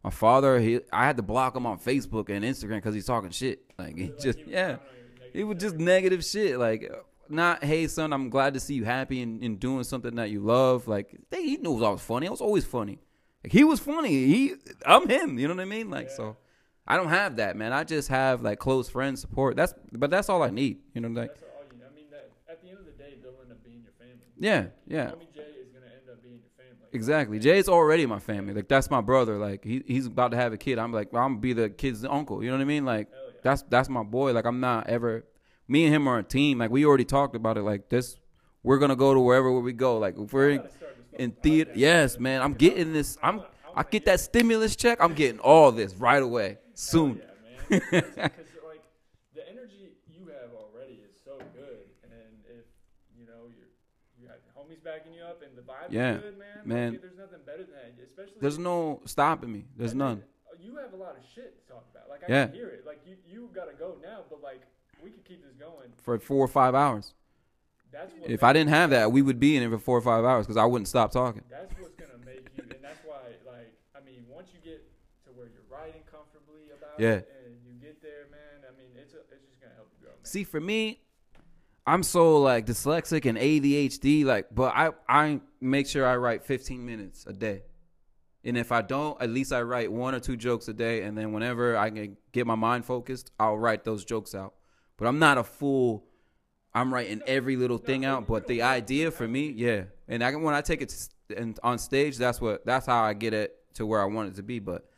my father, he, I had to block him on Facebook and Instagram because he's talking shit. Like he just, yeah, commenting on your it was just negative shit. Like, not, hey son, I'm glad to see you happy and, and doing something that you love. Like, they, he knows I was funny. I was always funny. Like, he was funny. He, I'm him. You know what I mean? Like, Yeah. so I don't have that, man. I just have like close friends support. That's, but that's all I need. You know, like, That's all you. I mean, that at the end of the day, they'll end up being your family. Yeah, yeah. Homie Jay is gonna end up being your family. Exactly. Jay's already my family. Like that's my brother. Like he he's about to have a kid. I'm like I'm gonna be the kid's uncle. You know what I mean? Like yeah. that's that's my boy. Like I'm not ever. Me and him are a team. Like we already talked about it. Like this, we're gonna go to wherever we go. Like if we're in, gotta start this in theater, yes, man. I'm getting this. I'm I get that stimulus check. I'm getting all this right away soon. Yeah, man. Because like the energy you have already is so good, and if you know you're you got homies backing you up and the vibe Yeah, good, man. like, man. there's nothing better than that. Especially There's no stopping me. There's none. uh, You have a lot of shit to talk about. Like I Yeah. can hear it. Like you you gotta go now, but like we could keep this going. For four or five hours. That's what If I didn't have that, we would be in it for four or five hours because I wouldn't stop talking. That's what's gonna make you, and that's why, like, I mean, once you get to where you're writing comfortably about Yeah. it, and you get there, man. I mean, it's a, it's just gonna help you grow, man. See, for me, I'm so like dyslexic and ADHD, like, but I I make sure I write 15 minutes a day, and if I don't, at least I write one or two jokes a day, and then whenever I can get my mind focused, I'll write those jokes out. But I'm not a fool. I'm writing every little thing out, but the idea for me, yeah, and I can when I take it to, and on stage, that's what that's how I get it to where I want it to be. But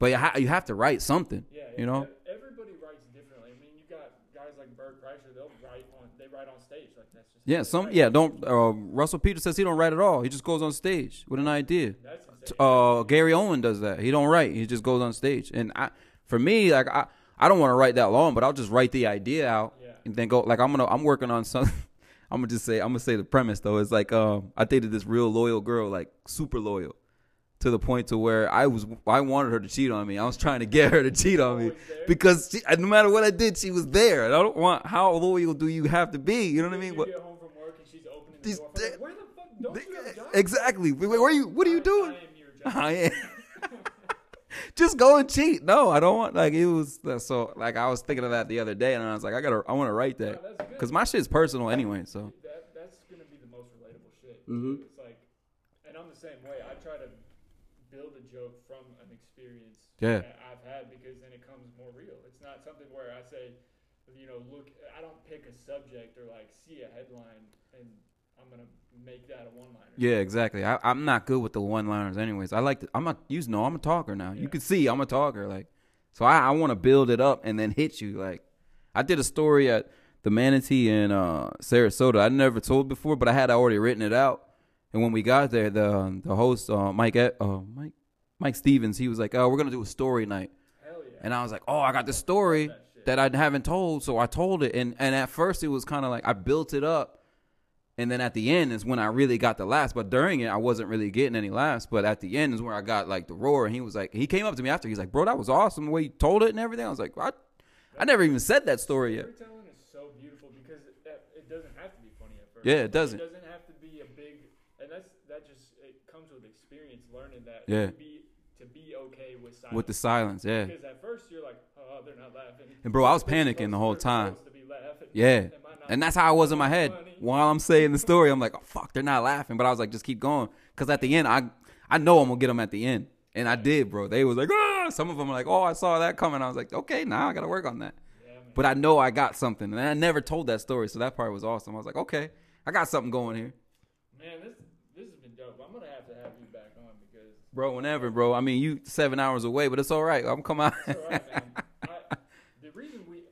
but you, ha- you have to write something, Yeah, you know. ev- everybody writes differently. I mean, you got guys like Bert Kreischer; they'll write on, they write on stage. Like that's just Yeah, some yeah. Don't uh, Russell Peters says he don't write at all. He just goes on stage with an idea. That's. Uh, Gary Owen does that. He don't write. He just goes on stage. And I, for me, like I, I don't want to write that long, but I'll just write the idea out Yeah. and then go. Like I'm gonna, I'm working on something. I'm gonna just say, I'm gonna say the premise though. It's like um, I dated this real loyal girl, like super loyal, to the point to where I was, I wanted her to cheat on me. I was trying to get her to cheat on me because she, no matter what I did, she was there. And I don't want. How loyal do you have to be? You know what I mean? You What- get home from work and she's opening the These door. Like, Where the fuck? Don't you have a job? Exactly. Where, are you? What are you doing? I am your job. I am. Just go and cheat. No, I don't want. Like it was so. Like I was thinking of that the other day, and I was like, I gotta. I want to write that because my shit's personal anyway. So that that's gonna be the most relatable shit. Mhm. It's like, and I'm the same way. I try to build a joke from an experience Yeah. that I've had because then it comes more real. It's not something where I say, you know, look, I don't pick a subject or like see a headline and I'm gonna make that a one liner. Yeah, exactly. I, I'm not good with the one liners, anyways. I like to, I'm a you know I'm a talker now. Yeah. You can see I'm a talker, like so I, I want to build it up and then hit you. Like I did a story at the Manatee in uh, Sarasota. I never told before, but I had already written it out. And when we got there, the the host uh, Mike uh, Mike Mike Stevens, he was like, "Oh, we're gonna do a story night," Hell yeah. and I was like, "Oh, I got this story." that that I haven't told, so I told it. And and at first it was kind of like I built it up, and then at the end is when I really got the laughs. But during it, I wasn't really getting any laughs. But at the end is where I got like the roar. And he was like, he came up to me after. He's like, "Bro, that was awesome the way you told it and everything." I was like, "I, I never even said that story yet." Storytelling is so beautiful because it, it doesn't have to be funny at first. Yeah, it doesn't. It doesn't have to be a big, and that's that just it comes with experience, learning that. Yeah. To be to be okay with silence. With the silence, yeah. Because at first you're like, oh, they're not laughing. And bro, I was panicking the whole time. supposed to be laughing. Yeah. Am I not And that's how I was in my head while I'm saying the story. I'm like, oh, fuck, they're not laughing. But I was like, just keep going. Because at the end, I I know I'm going to get them at the end. And I did, bro. They was like, ah. Some of them were like, oh, I saw that coming. I was like, okay, now I got to work on that. Yeah. But I know I got something. And I never told that story. So that part was awesome. I was like, okay, I got something going here. Man, this this has been dope. I'm gonna have to have you back on because Bro, whenever, bro. I mean, you seven hours away, but it's all right. I'm coming out. it's all right, man. I, the reason we,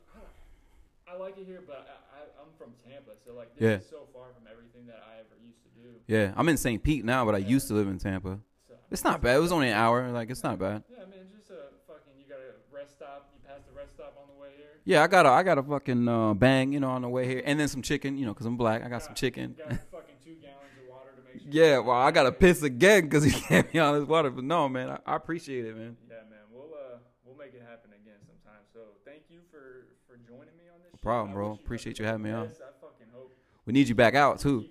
I, I like it here, but I, I, I'm from Tampa, so like this Yeah. is so far from everything that I ever used to do. yeah, I'm in St. Pete now, but I used to live in Tampa. So It's not bad. It was only an hour. Like, it's not bad. Yeah, man, just a fucking. You got a rest stop. You pass the rest stop on the way here. Yeah, I got a, I got a fucking uh, bang, you know, on the way here, and then some chicken, you know, cause I'm black. I got some chicken. Got fucking two gallons of water to make sure. Yeah, well, I gotta piss again because he can't be on his water. But no, man, I, I appreciate it, man. Yeah, man. We'll uh we'll make it happen again sometime. So thank you for for joining me on this. shit. problem, I bro. you Appreciate you having me on. best. I fucking hope. We need you back out too.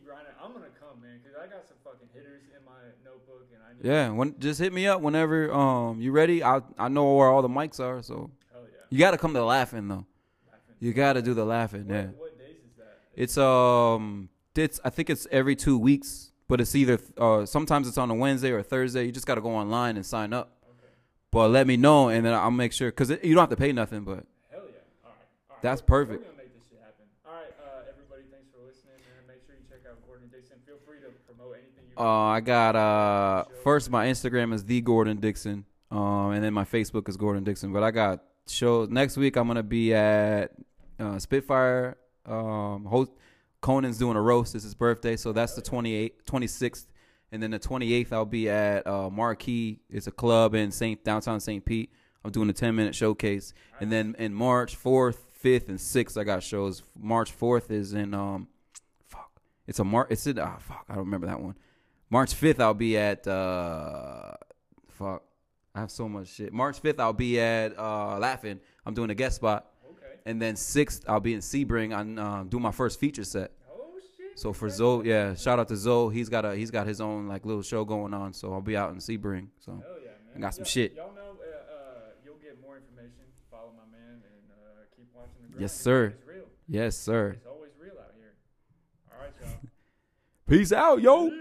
I'm gonna come, man, because I got some fucking hitters in my notebook, and I need. Yeah, when just hit me up whenever um you ready. I I know where all the mics are, so Hell yeah. you gotta come to Laugh In though. Laugh In. You gotta do the Laugh In. What, Yeah, what days is that? it's um it's I think it's every two weeks, but it's either uh sometimes it's on a Wednesday or a Thursday. You just gotta go online and sign up. Okay. But let me know, and then I'll make sure because you don't have to pay nothing. But Hell yeah. All right. All right. That's perfect. We're gonna make this shit happen. All right, uh, everybody. Thanks for listening, man. Make sure you check out Gordon Dixon. Feel free to promote anything you. Uh, I got uh first my Instagram is the Gordon Dixon, um, and then my Facebook is Gordon Dixon. But I got shows next week. I'm gonna be at uh, Spitfire. Um, host Conan's doing a roast. It's his birthday, so that's the 28th, 26th, and then the 28th I'll be at uh, Marquee. It's a club in Saint downtown St. Pete. I'm doing a 10 minute showcase, and then in March 4th, 5th, and 6th I got shows. March 4th is in um, fuck, it's a Mar. It's in ah fuck, I don't remember that one. March 5th, I'll be at, uh, fuck, I have so much shit. March 5th, I'll be at uh, Laugh In. I'm doing a guest spot. And then 6th, I'll be in Sebring. I'm uh, doing my first feature set. Oh shit. So for Zoe, yeah, shout out to Zoe. He's got a he's got his own like little show going on. So I'll be out in Sebring. So Hell yeah, man. I got some Y'all- shit. Y'all know, uh, uh, you'll get more information. Follow my man and uh, keep watching the grind. Yes, sir. It's real. yes, sir. It's always real out here. All right, y'all. Peace out, yo.